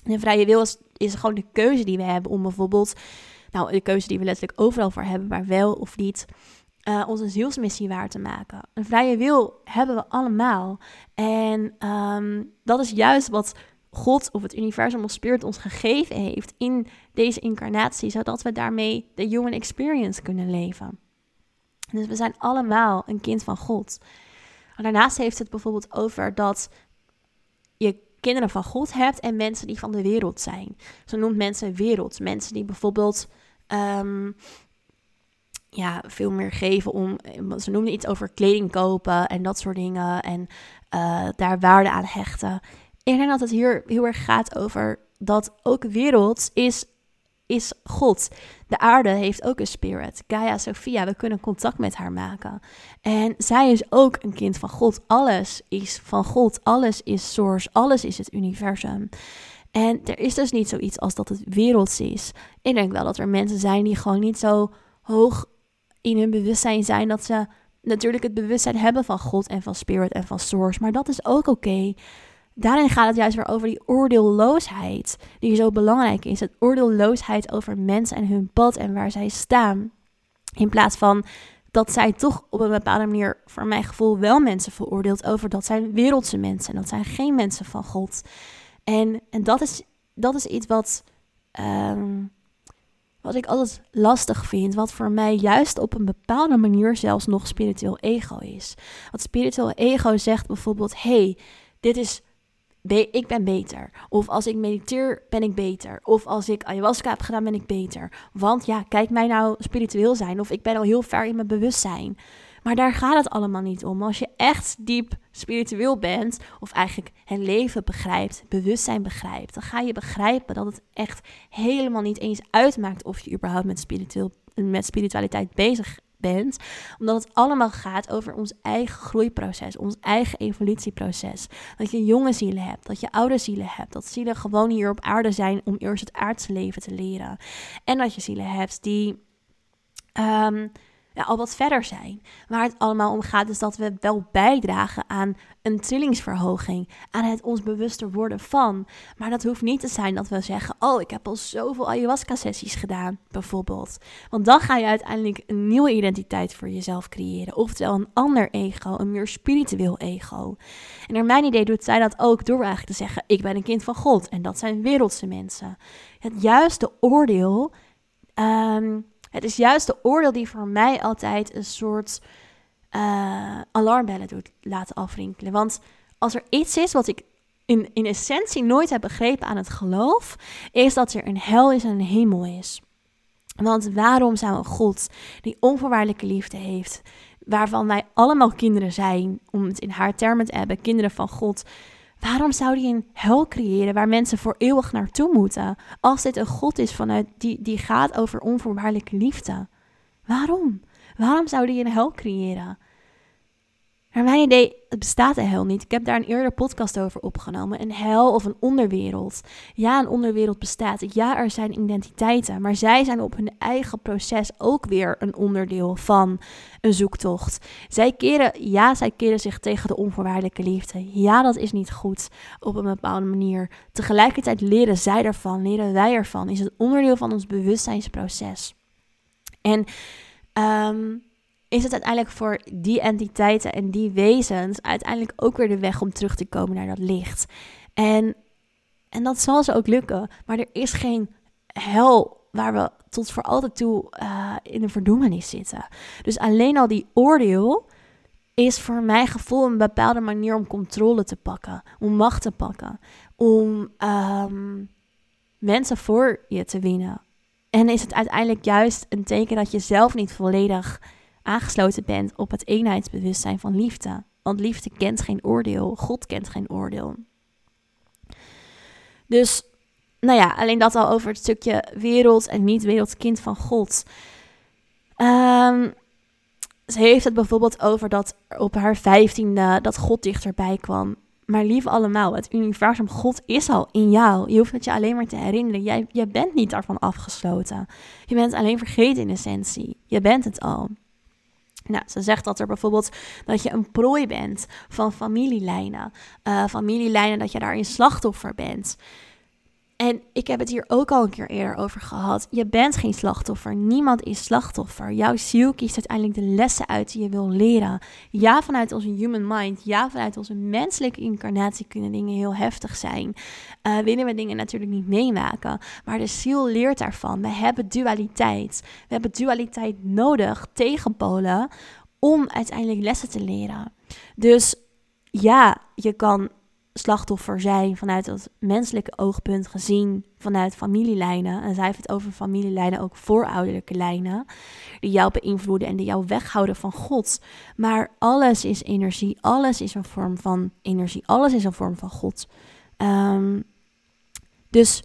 En een vrije wil is, is gewoon de keuze die we hebben om bijvoorbeeld, nou, de keuze die we letterlijk overal voor hebben, maar wel of niet uh, onze zielsmissie waar te maken. Een vrije wil hebben we allemaal. En ehm, dat is juist wat God of het universum of spirit ons gegeven heeft in deze incarnatie, zodat we daarmee de human experience kunnen leven. Dus we zijn allemaal een kind van God. daarnaast heeft het bijvoorbeeld over dat je kinderen van God hebt en mensen die van de wereld zijn. Zo noemt mensen wereld. Mensen die bijvoorbeeld um, ja, veel meer geven om. Ze noemden iets over kleding kopen en dat soort dingen. En uh, daar waarde aan hechten. Ik denk dat het hier heel erg gaat over dat ook wereld is, is God. De aarde heeft ook een spirit. Gaia Sophia, we kunnen contact met haar maken. En zij is ook een kind van God. Alles is van God. Alles is source. Alles is het universum. En er is dus niet zoiets als dat het werelds is. Ik denk wel dat er mensen zijn die gewoon niet zo hoog in hun bewustzijn zijn dat ze natuurlijk het bewustzijn hebben van God en van Spirit en van Source. Maar dat is ook oké. Daarin gaat het juist weer over die oordeelloosheid, die zo belangrijk is. Het oordeelloosheid over mensen en hun pad en waar zij staan. In plaats van dat zij toch op een bepaalde manier, voor mijn gevoel, wel mensen veroordeelt over dat zijn wereldse mensen en dat zijn geen mensen van God. En, en dat, is, dat is iets wat. Ehm, wat ik altijd lastig vind, wat voor mij juist op een bepaalde manier zelfs nog spiritueel ego is. Wat spiritueel ego zegt bijvoorbeeld: hey, dit is. Ik ben beter. Of als ik mediteer, ben ik beter. Of als ik ayahuasca heb gedaan, ben ik beter. Want ja, kijk mij nou spiritueel zijn. Of ik ben al heel ver in mijn bewustzijn. Maar daar gaat het allemaal niet om. Als je echt diep spiritueel bent, of eigenlijk het leven begrijpt, bewustzijn begrijpt, dan ga je begrijpen dat het echt helemaal niet eens uitmaakt of je überhaupt met, spiritueel, met spiritualiteit bezig bent. Omdat het allemaal gaat over ons eigen groeiproces, ons eigen evolutieproces. Dat je jonge zielen hebt, dat je oude zielen hebt. Dat zielen gewoon hier op aarde zijn om eerst het aardse leven te leren. En dat je zielen hebt die. Al wat verder zijn. Waar het allemaal om gaat is dat we wel bijdragen aan een trillingsverhoging, aan het ons bewuster worden van. Maar dat hoeft niet te zijn dat we zeggen: Oh, ik heb al zoveel ayahuasca-sessies gedaan, bijvoorbeeld. Want dan ga je uiteindelijk een nieuwe identiteit voor jezelf creëren. Oftewel een ander ego, een meer spiritueel ego. En naar mijn idee doet zij dat ook door eigenlijk te zeggen: Ik ben een kind van God en dat zijn wereldse mensen. Het juiste oordeel. Um, het is juist de oordeel die voor mij altijd een soort uh, alarmbellen doet laten afrinkelen. Want als er iets is wat ik in, in essentie nooit heb begrepen aan het geloof, is dat er een hel is en een hemel is. Want waarom zou een God die onvoorwaardelijke liefde heeft, waarvan wij allemaal kinderen zijn, om het in haar termen te hebben, kinderen van God, Waarom zou die een hel creëren waar mensen voor eeuwig naartoe moeten? Als dit een God is vanuit die, die gaat over onvoorwaardelijke liefde. Waarom? Waarom zou die een hel creëren? Naar mijn idee het bestaat de hel niet. Ik heb daar een eerder podcast over opgenomen. Een hel of een onderwereld. Ja, een onderwereld bestaat. Ja, er zijn identiteiten. Maar zij zijn op hun eigen proces ook weer een onderdeel van een zoektocht. Zij keren, ja, zij keren zich tegen de onvoorwaardelijke liefde. Ja, dat is niet goed op een bepaalde manier. Tegelijkertijd leren zij ervan, leren wij ervan. Is het onderdeel van ons bewustzijnsproces. En um, is het uiteindelijk voor die entiteiten en die wezens uiteindelijk ook weer de weg om terug te komen naar dat licht. En, en dat zal ze ook lukken, maar er is geen hel waar we tot voor altijd toe uh, in een verdoemenis zitten. Dus alleen al die oordeel is voor mijn gevoel een bepaalde manier om controle te pakken, om macht te pakken, om um, mensen voor je te winnen. En is het uiteindelijk juist een teken dat je zelf niet volledig aangesloten bent op het eenheidsbewustzijn van liefde. Want liefde kent geen oordeel, God kent geen oordeel. Dus, nou ja, alleen dat al over het stukje wereld en niet wereld, kind van God. Um, ze heeft het bijvoorbeeld over dat op haar vijftiende dat God dichterbij kwam. Maar lief allemaal, het universum, God is al in jou. Je hoeft het je alleen maar te herinneren. Jij, jij bent niet daarvan afgesloten. Je bent alleen vergeten in essentie. Je bent het al. Nou, ze zegt dat er bijvoorbeeld dat je een prooi bent van familielijnen. Uh, familielijnen dat je daarin slachtoffer bent. En ik heb het hier ook al een keer eerder over gehad. Je bent geen slachtoffer. Niemand is slachtoffer. Jouw ziel kiest uiteindelijk de lessen uit die je wil leren. Ja, vanuit onze human mind, ja, vanuit onze menselijke incarnatie kunnen dingen heel heftig zijn. Uh, willen we dingen natuurlijk niet meemaken. Maar de ziel leert daarvan. We hebben dualiteit. We hebben dualiteit nodig, tegenpolen, om uiteindelijk lessen te leren. Dus ja, je kan slachtoffer zijn vanuit het menselijke oogpunt gezien, vanuit familielijnen. En zij heeft het over familielijnen, ook voorouderlijke lijnen, die jou beïnvloeden en die jou weghouden van God. Maar alles is energie, alles is een vorm van energie, alles is een vorm van God. Um, dus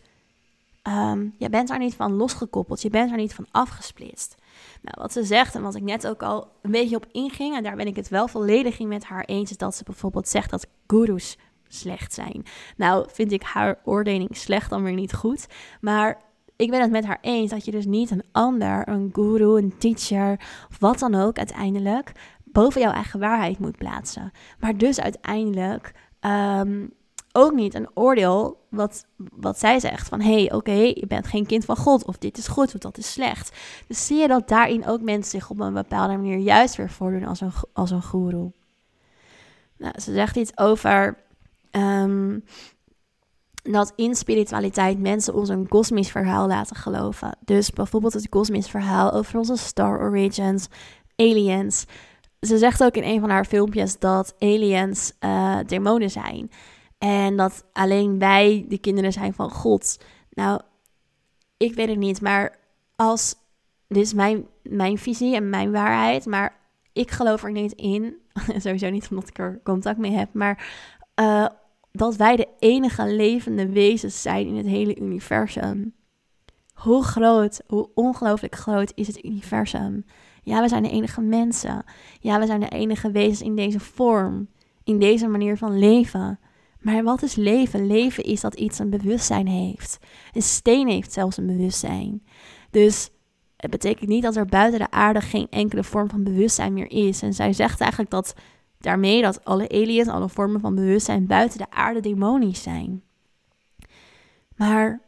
um, je bent daar niet van losgekoppeld, je bent er niet van afgesplitst. Nou, wat ze zegt en wat ik net ook al een beetje op inging, en daar ben ik het wel volledig in met haar eens, is dat ze bijvoorbeeld zegt dat gurus slecht zijn. Nou, vind ik haar oordeling slecht dan weer niet goed. Maar ik ben het met haar eens dat je dus niet een ander, een guru, een teacher of wat dan ook uiteindelijk boven jouw eigen waarheid moet plaatsen. Maar dus uiteindelijk um, ook niet een oordeel wat, wat zij zegt van hé, hey, oké, je bent geen kind van God of dit is goed of dat is slecht. Dus zie je dat daarin ook mensen zich op een bepaalde manier juist weer voordoen als een, als een guru. Nou, ze zegt iets over Um, dat in spiritualiteit mensen ons een kosmisch verhaal laten geloven. Dus bijvoorbeeld het kosmisch verhaal over onze star origins, aliens. Ze zegt ook in een van haar filmpjes dat aliens uh, demonen zijn. En dat alleen wij de kinderen zijn van God. Nou, ik weet het niet, maar als. Dit is mijn, mijn visie en mijn waarheid, maar ik geloof er niet in. Sowieso niet omdat ik er contact mee heb, maar uh, dat wij de enige levende wezens zijn in het hele universum. Hoe groot, hoe ongelooflijk groot is het universum? Ja, we zijn de enige mensen. Ja, we zijn de enige wezens in deze vorm, in deze manier van leven. Maar wat is leven? Leven is dat iets een bewustzijn heeft. Een steen heeft zelfs een bewustzijn. Dus het betekent niet dat er buiten de aarde geen enkele vorm van bewustzijn meer is. En zij zegt eigenlijk dat Daarmee dat alle aliens, alle vormen van bewustzijn buiten de aarde demonisch zijn. Maar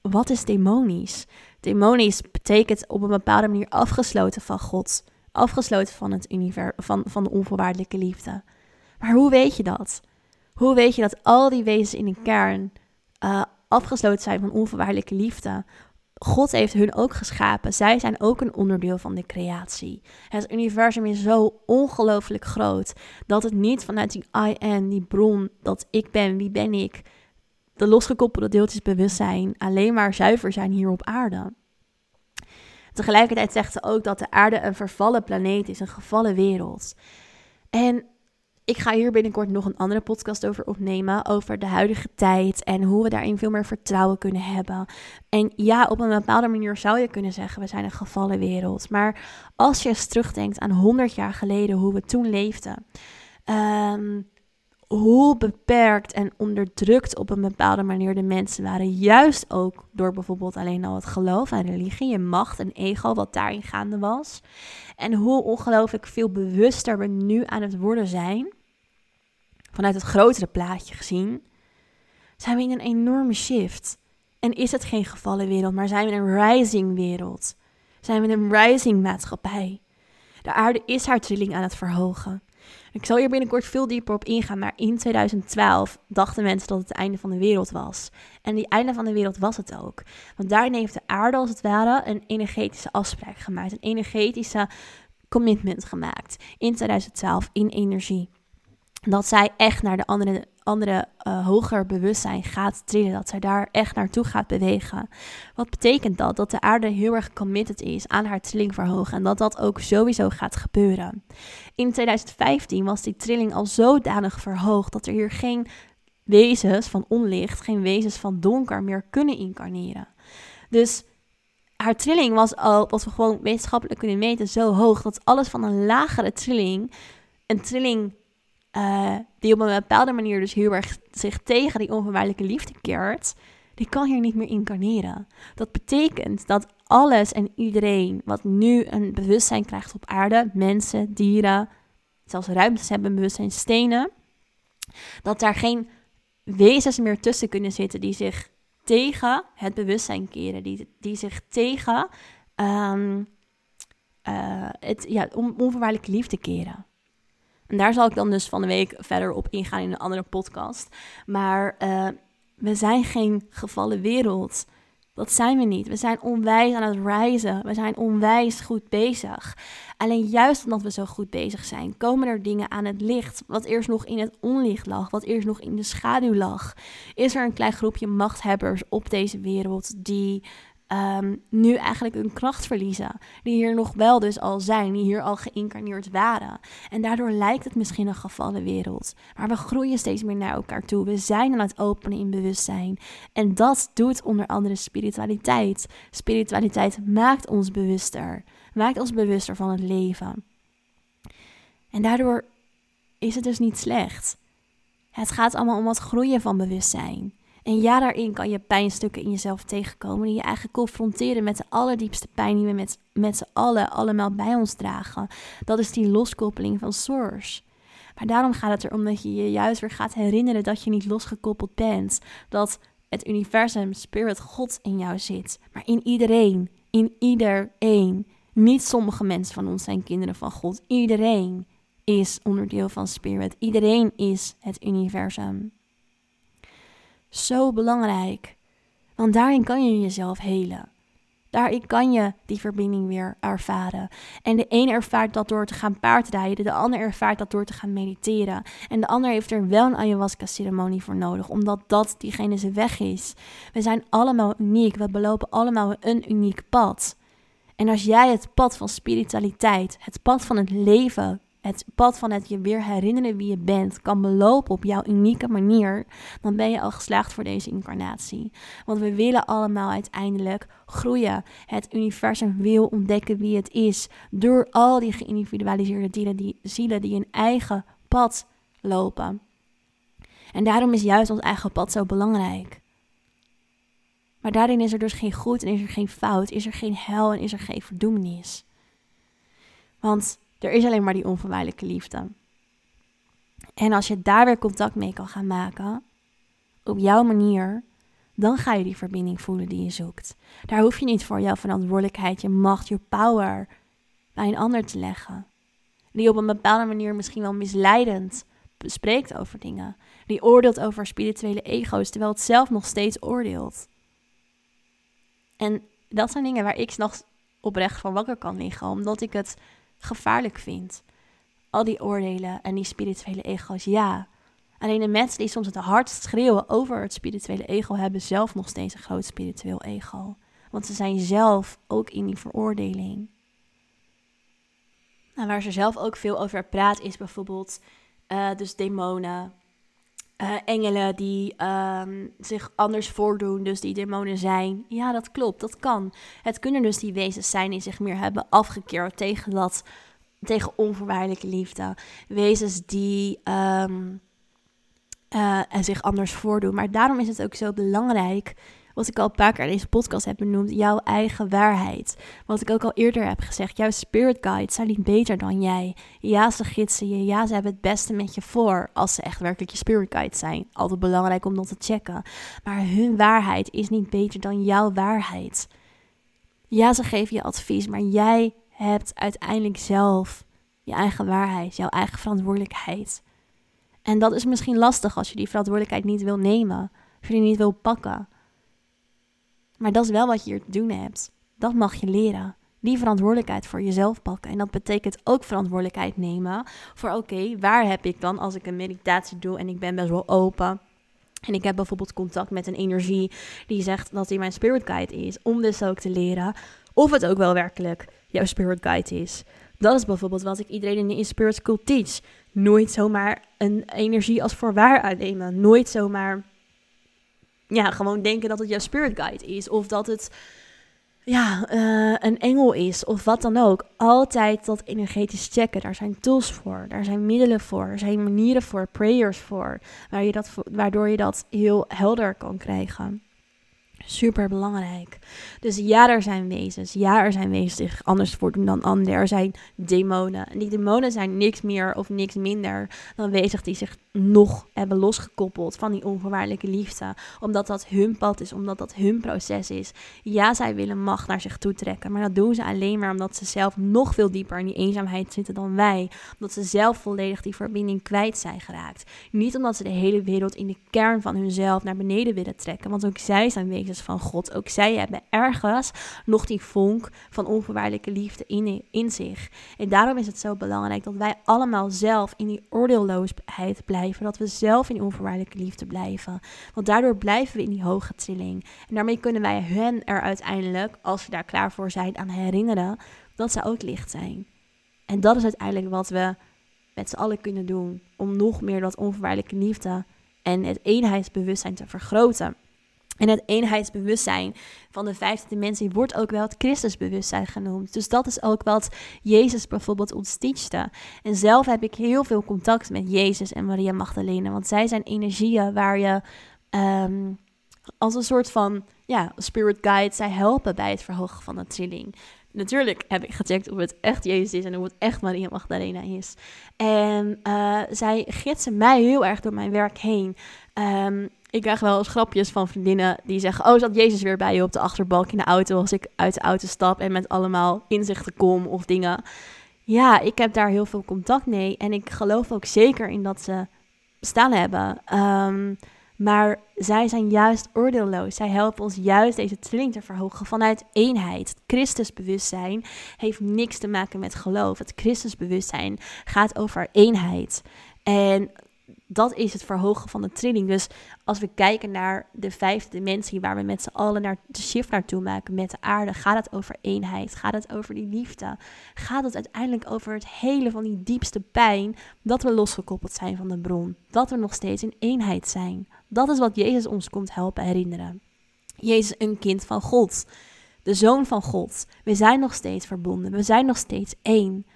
wat is demonisch? Demonisch betekent op een bepaalde manier afgesloten van God, afgesloten van het universum, van, van de onvoorwaardelijke liefde. Maar hoe weet je dat? Hoe weet je dat al die wezens in de kern uh, afgesloten zijn van onvoorwaardelijke liefde? God heeft hun ook geschapen. Zij zijn ook een onderdeel van de creatie. Het universum is zo ongelooflijk groot dat het niet vanuit die I am, die bron, dat ik ben, wie ben ik, de losgekoppelde deeltjes bewustzijn, alleen maar zuiver zijn hier op aarde. Tegelijkertijd zegt ze ook dat de aarde een vervallen planeet is, een gevallen wereld. En ik ga hier binnenkort nog een andere podcast over opnemen. Over de huidige tijd en hoe we daarin veel meer vertrouwen kunnen hebben. En ja, op een bepaalde manier zou je kunnen zeggen: we zijn een gevallen wereld. Maar als je eens terugdenkt aan 100 jaar geleden, hoe we toen leefden. Ehm, hoe beperkt en onderdrukt op een bepaalde manier de mensen waren. Juist ook door bijvoorbeeld alleen al het geloof en religie en macht en ego, wat daarin gaande was. En hoe ongelooflijk veel bewuster we nu aan het worden zijn. Vanuit het grotere plaatje gezien. Zijn we in een enorme shift. En is het geen gevallen wereld, maar zijn we een rising wereld. Zijn we een rising maatschappij. De aarde is haar trilling aan het verhogen. Ik zal hier binnenkort veel dieper op ingaan, maar in 2012 dachten mensen dat het het einde van de wereld was. En die einde van de wereld was het ook. Want daarin heeft de aarde als het ware een energetische afspraak gemaakt, een energetische commitment gemaakt in 2012 in energie. Dat zij echt naar de andere andere uh, hoger bewustzijn gaat trillen. Dat zij daar echt naartoe gaat bewegen. Wat betekent dat? Dat de aarde heel erg committed is aan haar trilling verhogen. En dat dat ook sowieso gaat gebeuren. In 2015 was die trilling al zodanig verhoogd dat er hier geen wezens van onlicht, geen wezens van donker meer kunnen incarneren. Dus haar trilling was al, wat we gewoon wetenschappelijk kunnen meten, zo hoog dat alles van een lagere trilling, een trilling uh, die op een bepaalde manier dus heel erg zich tegen die onvoorwaardelijke liefde keert, die kan hier niet meer incarneren. Dat betekent dat alles en iedereen wat nu een bewustzijn krijgt op aarde, mensen, dieren, zelfs ruimtes hebben bewustzijn, stenen, dat daar geen wezens meer tussen kunnen zitten die zich tegen het bewustzijn keren, die, die zich tegen um, het ja, liefde keren. En daar zal ik dan dus van de week verder op ingaan in een andere podcast. Maar uh, we zijn geen gevallen wereld. Dat zijn we niet. We zijn onwijs aan het reizen. We zijn onwijs goed bezig. Alleen juist omdat we zo goed bezig zijn, komen er dingen aan het licht. Wat eerst nog in het onlicht lag, wat eerst nog in de schaduw lag. Is er een klein groepje machthebbers op deze wereld die um, nu eigenlijk hun kracht verliezen. Die hier nog wel dus al zijn, die hier al geïncarneerd waren. En daardoor lijkt het misschien een gevallen wereld. Maar we groeien steeds meer naar elkaar toe. We zijn aan het openen in bewustzijn. En dat doet onder andere spiritualiteit. Spiritualiteit maakt ons bewuster. Maakt ons bewuster van het leven. En daardoor is het dus niet slecht. Het gaat allemaal om het groeien van bewustzijn. En ja, daarin kan je pijnstukken in jezelf tegenkomen. Die je eigenlijk confronteren met de allerdiepste pijn die we met, met z'n allen allemaal bij ons dragen. Dat is die loskoppeling van source. Maar daarom gaat het erom dat je je juist weer gaat herinneren dat je niet losgekoppeld bent. Dat het universum, spirit, God in jou zit. Maar in iedereen. In iedereen. Niet sommige mensen van ons zijn kinderen van God. Iedereen is onderdeel van spirit. Iedereen is het universum zo belangrijk. Want daarin kan je jezelf helen. Daarin kan je die verbinding weer ervaren. En de ene ervaart dat door te gaan paardrijden, de ander ervaart dat door te gaan mediteren. En de ander heeft er wel een ayahuasca-ceremonie voor nodig, omdat dat diegene zijn weg is. We zijn allemaal uniek, we belopen allemaal een uniek pad. En als jij het pad van spiritualiteit, het pad van het leven het pad van het je weer herinneren wie je bent kan belopen op jouw unieke manier, dan ben je al geslaagd voor deze incarnatie. Want we willen allemaal uiteindelijk groeien. Het universum wil ontdekken wie het is door al die geïndividualiseerde dieren, die zielen die een eigen pad lopen. En daarom is juist ons eigen pad zo belangrijk. Maar daarin is er dus geen goed en is er geen fout, is er geen hel en is er geen verdoemenis. Want er is alleen maar die onvermijdelijke liefde. En als je daar weer contact mee kan gaan maken, op jouw manier, dan ga je die verbinding voelen die je zoekt. Daar hoef je niet voor jouw verantwoordelijkheid, je macht, je power bij een ander te leggen. Die op een bepaalde manier misschien wel misleidend spreekt over dingen. Die oordeelt over spirituele ego's, terwijl het zelf nog steeds oordeelt. En dat zijn dingen waar ik nog oprecht van wakker kan liggen, omdat ik het gevaarlijk vindt. Al die oordelen en die spirituele ego's, ja. Alleen de mensen die soms het hardst schreeuwen over het spirituele ego, hebben zelf nog steeds een groot spiritueel ego. Want ze zijn zelf ook in die veroordeling. En nou, waar ze zelf ook veel over praat, is bijvoorbeeld Uh, dus demonen, uh, engelen die um, zich anders voordoen, dus die demonen zijn. Ja, dat klopt, dat kan. Het kunnen dus die wezens zijn die zich meer hebben afgekeerd tegen dat, tegen onvoorwaardelijke liefde. Wezens die um, zich anders voordoen. Maar daarom is het ook zo belangrijk wat ik al een paar keer in deze podcast heb benoemd, jouw eigen waarheid. Wat ik ook al eerder heb gezegd, jouw spirit guides zijn niet beter dan jij. Ja, ze gidsen je, ja, ze hebben het beste met je voor, als ze echt werkelijk je spirit guides zijn. Altijd belangrijk om dat te checken. Maar hun waarheid is niet beter dan jouw waarheid. Ja, ze geven je advies, maar jij hebt uiteindelijk zelf je eigen waarheid, jouw eigen verantwoordelijkheid. En dat is misschien lastig als je die verantwoordelijkheid niet wil nemen, als je die niet wil pakken. Maar dat is wel wat je hier te doen hebt. Dat mag je leren. Die verantwoordelijkheid voor jezelf pakken. En dat betekent ook verantwoordelijkheid nemen voor oké, waar heb ik dan als ik een meditatie doe en ik ben best wel open. En ik heb bijvoorbeeld contact met een energie die zegt dat hij mijn spirit guide is. Om dus ook te leren of het ook wel werkelijk jouw spirit guide is. Dat is bijvoorbeeld wat ik iedereen in de Spirit School teach. Nooit zomaar een energie als voor waar aannemen. Nooit zomaar ja, gewoon denken dat het jouw spirit guide is. Of dat het ja, uh, een engel is of wat dan ook. Altijd dat energetisch checken. Daar zijn tools voor, daar zijn middelen voor, er zijn manieren voor, prayers voor. Waar je dat, waardoor je dat heel helder kan krijgen. Super belangrijk. Dus ja, er zijn wezens. Ja, er zijn wezens die zich anders voordoen dan anderen. Er zijn demonen. En die demonen zijn niks meer of niks minder dan wezens die zich nog hebben losgekoppeld van die onvoorwaardelijke liefde. Omdat dat hun pad is, omdat dat hun proces is. Ja, zij willen macht naar zich toe trekken. Maar dat doen ze alleen maar omdat ze zelf nog veel dieper in die eenzaamheid zitten dan wij. Omdat ze zelf volledig die verbinding kwijt zijn geraakt. Niet omdat ze de hele wereld in de kern van hunzelf naar beneden willen trekken. Want ook zij zijn wezens van God. Ook zij hebben ergens nog die vonk van onvoorwaardelijke liefde in, in zich. En daarom is het zo belangrijk dat wij allemaal zelf in die oordeelloosheid blijven. Dat we zelf in die onvoorwaardelijke liefde blijven. Want daardoor blijven we in die hoge trilling. En daarmee kunnen wij hen er uiteindelijk, als we daar klaar voor zijn, aan herinneren dat ze ook licht zijn. En dat is uiteindelijk wat we met z'n allen kunnen doen om nog meer dat onvoorwaardelijke liefde en het eenheidsbewustzijn te vergroten. En het eenheidsbewustzijn van de vijfde dimensie wordt ook wel het Christusbewustzijn genoemd. Dus dat is ook wat Jezus bijvoorbeeld ons teachte. En zelf heb ik heel veel contact met Jezus en Maria Magdalena. Want zij zijn energieën waar je ehm, als een soort van ja, spirit guide, zij helpen bij het verhogen van de trilling. Natuurlijk heb ik gecheckt of het echt Jezus is en of het echt Maria Magdalena is. En uh, zij gidsen mij heel erg door mijn werk heen. Um, ik krijg wel eens grapjes van vriendinnen die zeggen: Oh, zat Jezus weer bij je op de achterbalk in de auto als ik uit de auto stap en met allemaal inzichten kom of dingen. Ja, ik heb daar heel veel contact mee en ik geloof ook zeker in dat ze bestaan hebben. Um, maar zij zijn juist oordeelloos. Zij helpen ons juist deze trilling te verhogen vanuit eenheid. Christusbewustzijn heeft niks te maken met geloof. Het Christusbewustzijn gaat over eenheid. En dat is het verhogen van de trilling. Dus als we kijken naar de vijfde dimensie waar we met z'n allen naar de shift naartoe maken met de aarde, gaat het over eenheid, gaat het over die liefde, gaat het uiteindelijk over het hele van die diepste pijn dat we losgekoppeld zijn van de bron, dat we nog steeds in eenheid zijn. Dat is wat Jezus ons komt helpen herinneren. Jezus een kind van God, de zoon van God. We zijn nog steeds verbonden, we zijn nog steeds één.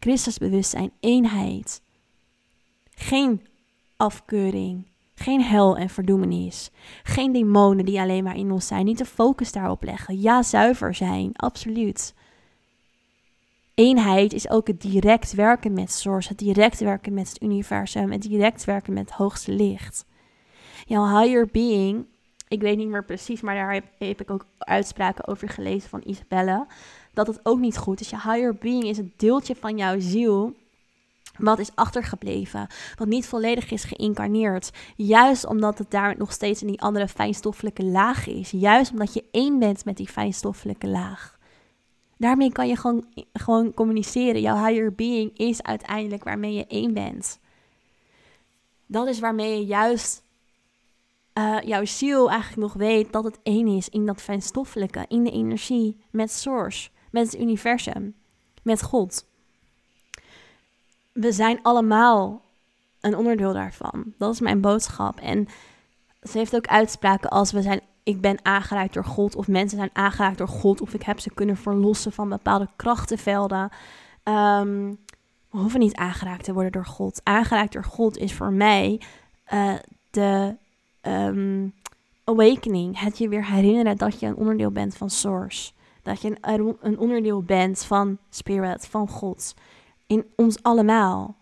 Christusbewustzijn, eenheid. Geen afkeuring, geen hel en verdoemenis. Geen demonen die alleen maar in ons zijn. Niet de focus daarop leggen. Ja, zuiver zijn, absoluut. Eenheid is ook het direct werken met Source, het direct werken met het universum, het direct werken met het hoogste licht. Jouw higher being, ik weet niet meer precies, maar daar heb, ik ook uitspraken over gelezen van Isabelle, dat het ook niet goed is. Je higher being is het deeltje van jouw ziel wat is achtergebleven, wat niet volledig is geïncarneerd. Juist omdat het daar nog steeds in die andere fijnstoffelijke laag is. Juist omdat je één bent met die fijnstoffelijke laag. Daarmee kan je gewoon, gewoon communiceren. Jouw higher being is uiteindelijk waarmee je één bent. Dat is waarmee je juist uh, jouw ziel eigenlijk nog weet dat het één is in dat fijnstoffelijke, in de energie, met Source, met het universum, met God we zijn allemaal een onderdeel daarvan. Dat is mijn boodschap. En ze heeft ook uitspraken als we zijn, ik ben aangeraakt door God, of mensen zijn aangeraakt door God, of ik heb ze kunnen verlossen van bepaalde krachtenvelden. Um, we hoeven niet aangeraakt te worden door God. Aangeraakt door God is voor mij uh, de um, awakening. Het je weer herinneren dat je een onderdeel bent van Source. Dat je een, een onderdeel bent van Spirit, van God. In ons allemaal.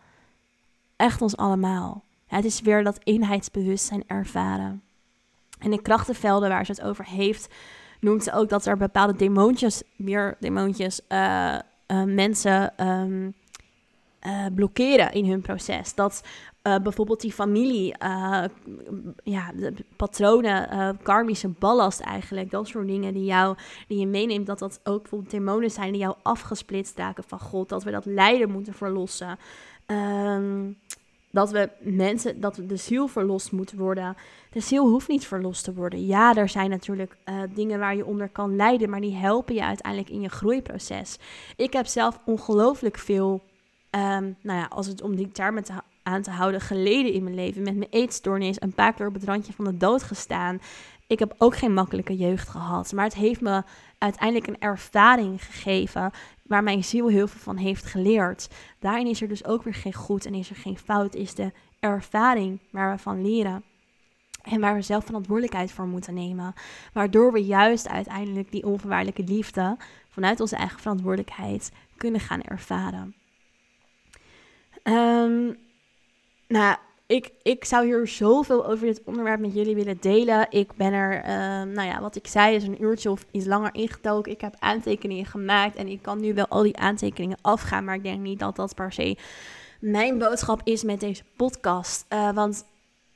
Echt ons allemaal. Het is weer dat eenheidsbewustzijn ervaren. En de krachtenvelden waar ze het over heeft, noemt ze ook dat er bepaalde demoontjes, meer demoontjes, uh, uh, mensen um, uh, blokkeren in hun proces. Dat uh, bijvoorbeeld die familie, uh, ja, de patronen, karmische ballast eigenlijk, dat soort dingen die, jou, die je meeneemt, dat dat ook bijvoorbeeld demonen zijn die jou afgesplitst raken van God, dat we dat lijden moeten verlossen. Um, dat we mensen, dat de ziel verlost moet worden. De ziel hoeft niet verlost te worden. Ja, er zijn natuurlijk dingen waar je onder kan lijden, maar die helpen je uiteindelijk in je groeiproces. Ik heb zelf ongelooflijk veel um, nou ja, als het om die termen te, aan te houden, geleden in mijn leven. Met mijn eetstoornis, een paar keer op het randje van de dood gestaan. Ik heb ook geen makkelijke jeugd gehad. Maar het heeft me uiteindelijk een ervaring gegeven waar mijn ziel heel veel van heeft geleerd. Daarin is er dus ook weer geen goed en is er geen fout. Is de ervaring waar we van leren. En waar we zelf verantwoordelijkheid voor moeten nemen. Waardoor we juist uiteindelijk die onvoorwaardelijke liefde vanuit onze eigen verantwoordelijkheid kunnen gaan ervaren. Um, nou, ik, ik zou hier zoveel over dit onderwerp met jullie willen delen. Ik ben er, uh, nou ja, wat ik zei, is een uurtje of iets langer ingetoken. Ik heb aantekeningen gemaakt en ik kan nu wel al die aantekeningen afgaan. Maar ik denk niet dat dat per se mijn boodschap is met deze podcast. Uh, want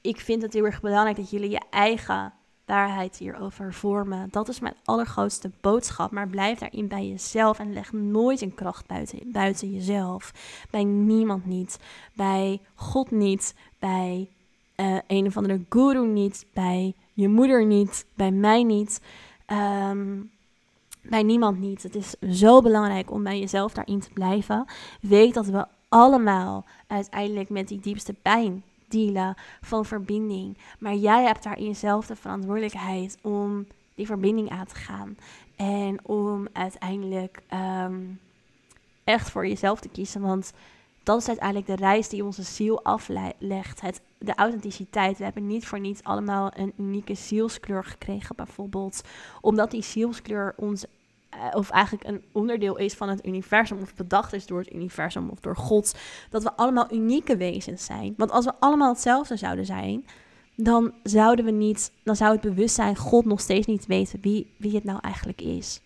ik vind het heel erg belangrijk dat jullie je eigen waarheid hierover vormen. Dat is mijn allergrootste boodschap. Maar blijf daarin bij jezelf en leg nooit een kracht buiten, buiten jezelf. Bij niemand niet. Bij God niet. Bij uh, een of andere guru niet. Bij je moeder niet. Bij mij niet. Um, bij niemand niet. Het is zo belangrijk om bij jezelf daarin te blijven. Weet dat we allemaal uiteindelijk met die diepste pijn dealen van verbinding. Maar jij hebt daarin zelf de verantwoordelijkheid om die verbinding aan te gaan. En om uiteindelijk um, echt voor jezelf te kiezen. Want dat is uiteindelijk de reis die onze ziel aflegt. Het, de authenticiteit. We hebben niet voor niets allemaal een unieke zielskleur gekregen, bijvoorbeeld. Omdat die zielskleur ons of eigenlijk een onderdeel is van het universum, of bedacht is door het universum of door God, dat we allemaal unieke wezens zijn. Want als we allemaal hetzelfde zouden zijn, dan zouden we niet, dan zou het bewustzijn God nog steeds niet weten wie, wie het nou eigenlijk is.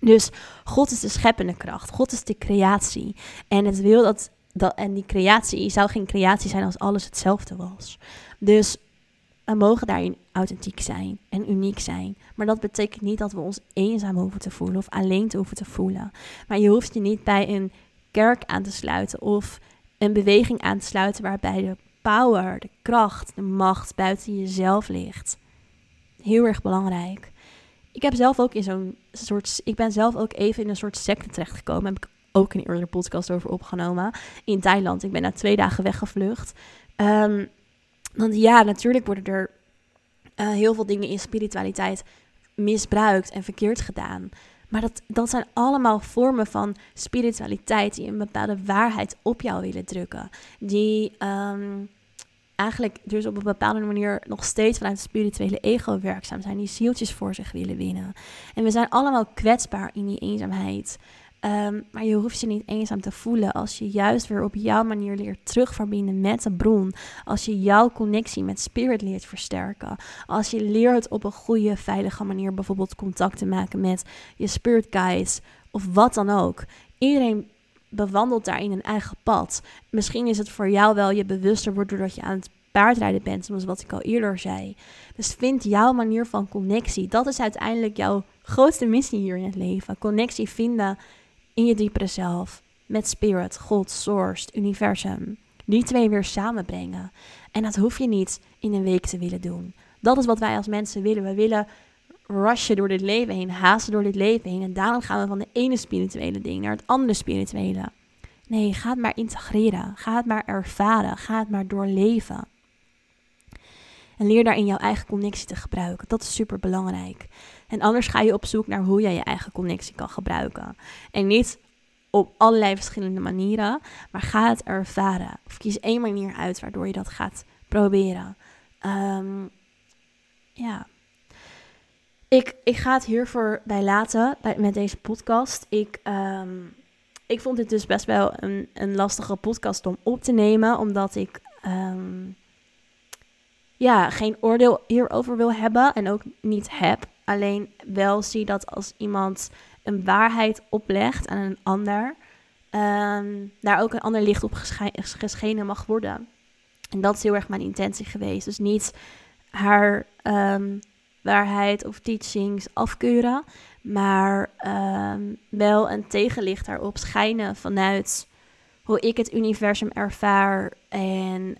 Dus God is de scheppende kracht, God is de creatie. En het wil dat, dat en die creatie zou geen creatie zijn als alles hetzelfde was. Dus we mogen daarin authentiek zijn en uniek zijn. Maar dat betekent niet dat we ons eenzaam hoeven te voelen of alleen te hoeven te voelen. Maar je hoeft je niet bij een kerk aan te sluiten of een beweging aan te sluiten waarbij de power, de kracht, de macht buiten jezelf ligt. Heel erg belangrijk. Ik heb zelf ook in zo'n soort. Ik ben zelf ook even in een soort secte terechtgekomen. Heb ik ook een eerdere podcast over opgenomen. In Thailand. Ik ben na twee dagen weggevlucht. Um, want ja, natuurlijk worden er uh, heel veel dingen in spiritualiteit misbruikt en verkeerd gedaan. Maar dat, dat zijn allemaal vormen van spiritualiteit die een bepaalde waarheid op jou willen drukken. Die um, eigenlijk dus op een bepaalde manier nog steeds vanuit het spirituele ego werkzaam zijn. Die zieltjes voor zich willen winnen. En we zijn allemaal kwetsbaar in die eenzaamheid. Um, maar je hoeft je niet eenzaam te voelen als je juist weer op jouw manier leert terugverbinden met de bron. Als je jouw connectie met spirit leert versterken. Als je leert op een goede, veilige manier bijvoorbeeld contact te maken met je spirit guides of wat dan ook. Iedereen bewandelt daarin een eigen pad. Misschien is het voor jou wel je bewuster wordt doordat je aan het paardrijden bent, zoals wat ik al eerder zei. Dus vind jouw manier van connectie. Dat is uiteindelijk jouw grootste missie hier in het leven. Connectie vinden in je diepere zelf. Met spirit, God, source, universum. Die twee weer samenbrengen. En dat hoef je niet in een week te willen doen. Dat is wat wij als mensen willen. We willen rushen door dit leven heen, haasten door dit leven heen. En daarom gaan we van de ene spirituele ding naar het andere spirituele. Nee, ga het maar integreren. Ga het maar ervaren. Ga het maar doorleven. En leer daarin jouw eigen connectie te gebruiken. Dat is super belangrijk. En anders ga je op zoek naar hoe jij je eigen connectie kan gebruiken. En niet op allerlei verschillende manieren, maar ga het ervaren. Of kies één manier uit waardoor je dat gaat proberen. Ehm, ja. Ik, ik ga het hiervoor bij laten bij, met deze podcast. Ik, ehm, ik vond dit dus best wel een, een lastige podcast om op te nemen, omdat ik ehm, ja, geen oordeel hierover wil hebben en ook niet heb. Alleen wel zie dat als iemand een waarheid oplegt aan een ander, um, daar ook een ander licht op geschenen mag worden. En dat is heel erg mijn intentie geweest. Dus niet haar um, waarheid of teachings afkeuren, maar um, wel een tegenlicht daarop schijnen vanuit hoe ik het universum ervaar en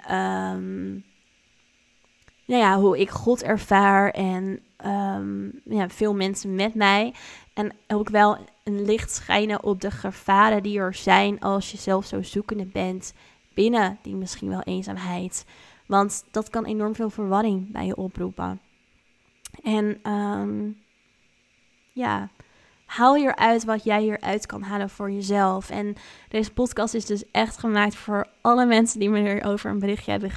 nou ja, hoe ik God ervaar en ja, veel mensen met mij. En ook wel een licht schijnen op de gevaren die er zijn als je zelf zo zoekende bent binnen die misschien wel eenzaamheid. Want dat kan enorm veel verwarring bij je oproepen. En um, ja, haal hieruit wat jij hieruit kan halen voor jezelf. En deze podcast is dus echt gemaakt voor alle mensen die me hierover een berichtje hebben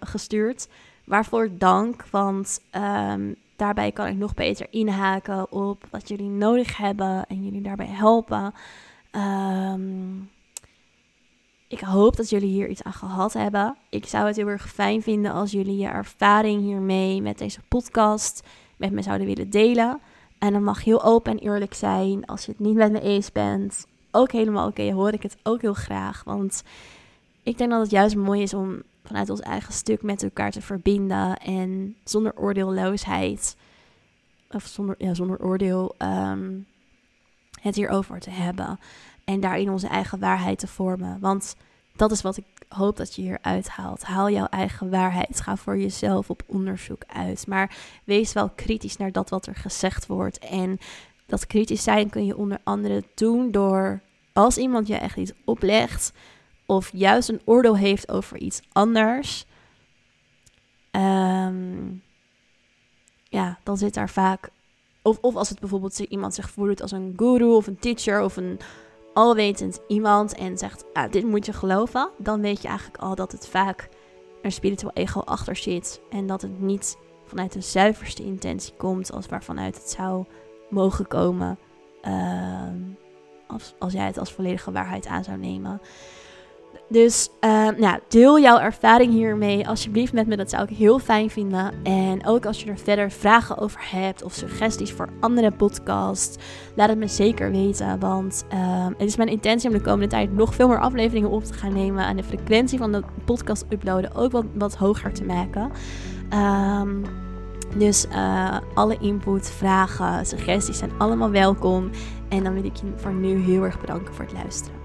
gestuurd. Waarvoor dank, want um, daarbij kan ik nog beter inhaken op wat jullie nodig hebben en jullie daarbij helpen. Um, ik hoop dat jullie hier iets aan gehad hebben. Ik zou het heel erg fijn vinden als jullie je ervaring hiermee met deze podcast met me zouden willen delen. En dan mag heel open en eerlijk zijn. Als je het niet met me eens bent, ook helemaal oké, hoor ik het ook heel graag. Want ik denk dat het juist mooi is om vanuit ons eigen stuk met elkaar te verbinden. En zonder oordeelloosheid, of zonder, ja, zonder oordeel, um, het hierover te hebben. En daarin onze eigen waarheid te vormen. Want dat is wat ik hoop dat je hier uithaalt. Haal jouw eigen waarheid. Ga voor jezelf op onderzoek uit. Maar wees wel kritisch naar dat wat er gezegd wordt. En dat kritisch zijn kun je onder andere doen door als iemand je echt iets oplegt of juist een oordeel heeft over iets anders, ehm, ja, dan zit daar vaak. Of, of als het bijvoorbeeld iemand zich voelt als een guru of een teacher of een alwetend iemand en zegt: ah, Dit moet je geloven, dan weet je eigenlijk al dat het vaak een spiritueel ego achter zit en dat het niet vanuit de zuiverste intentie komt als waarvanuit het zou mogen komen. Ehm, als, als jij het als volledige waarheid aan zou nemen. Dus ja, deel jouw ervaring hiermee alsjeblieft met me. Dat zou ik heel fijn vinden. En ook als je er verder vragen over hebt of suggesties voor andere podcasts, laat het me zeker weten. Want uh, het is mijn intentie om de komende tijd nog veel meer afleveringen op te gaan nemen. En de frequentie van de podcast uploaden ook wat, wat hoger te maken. Um, dus uh, alle input, vragen, suggesties zijn allemaal welkom. En dan wil ik je voor nu heel erg bedanken voor het luisteren.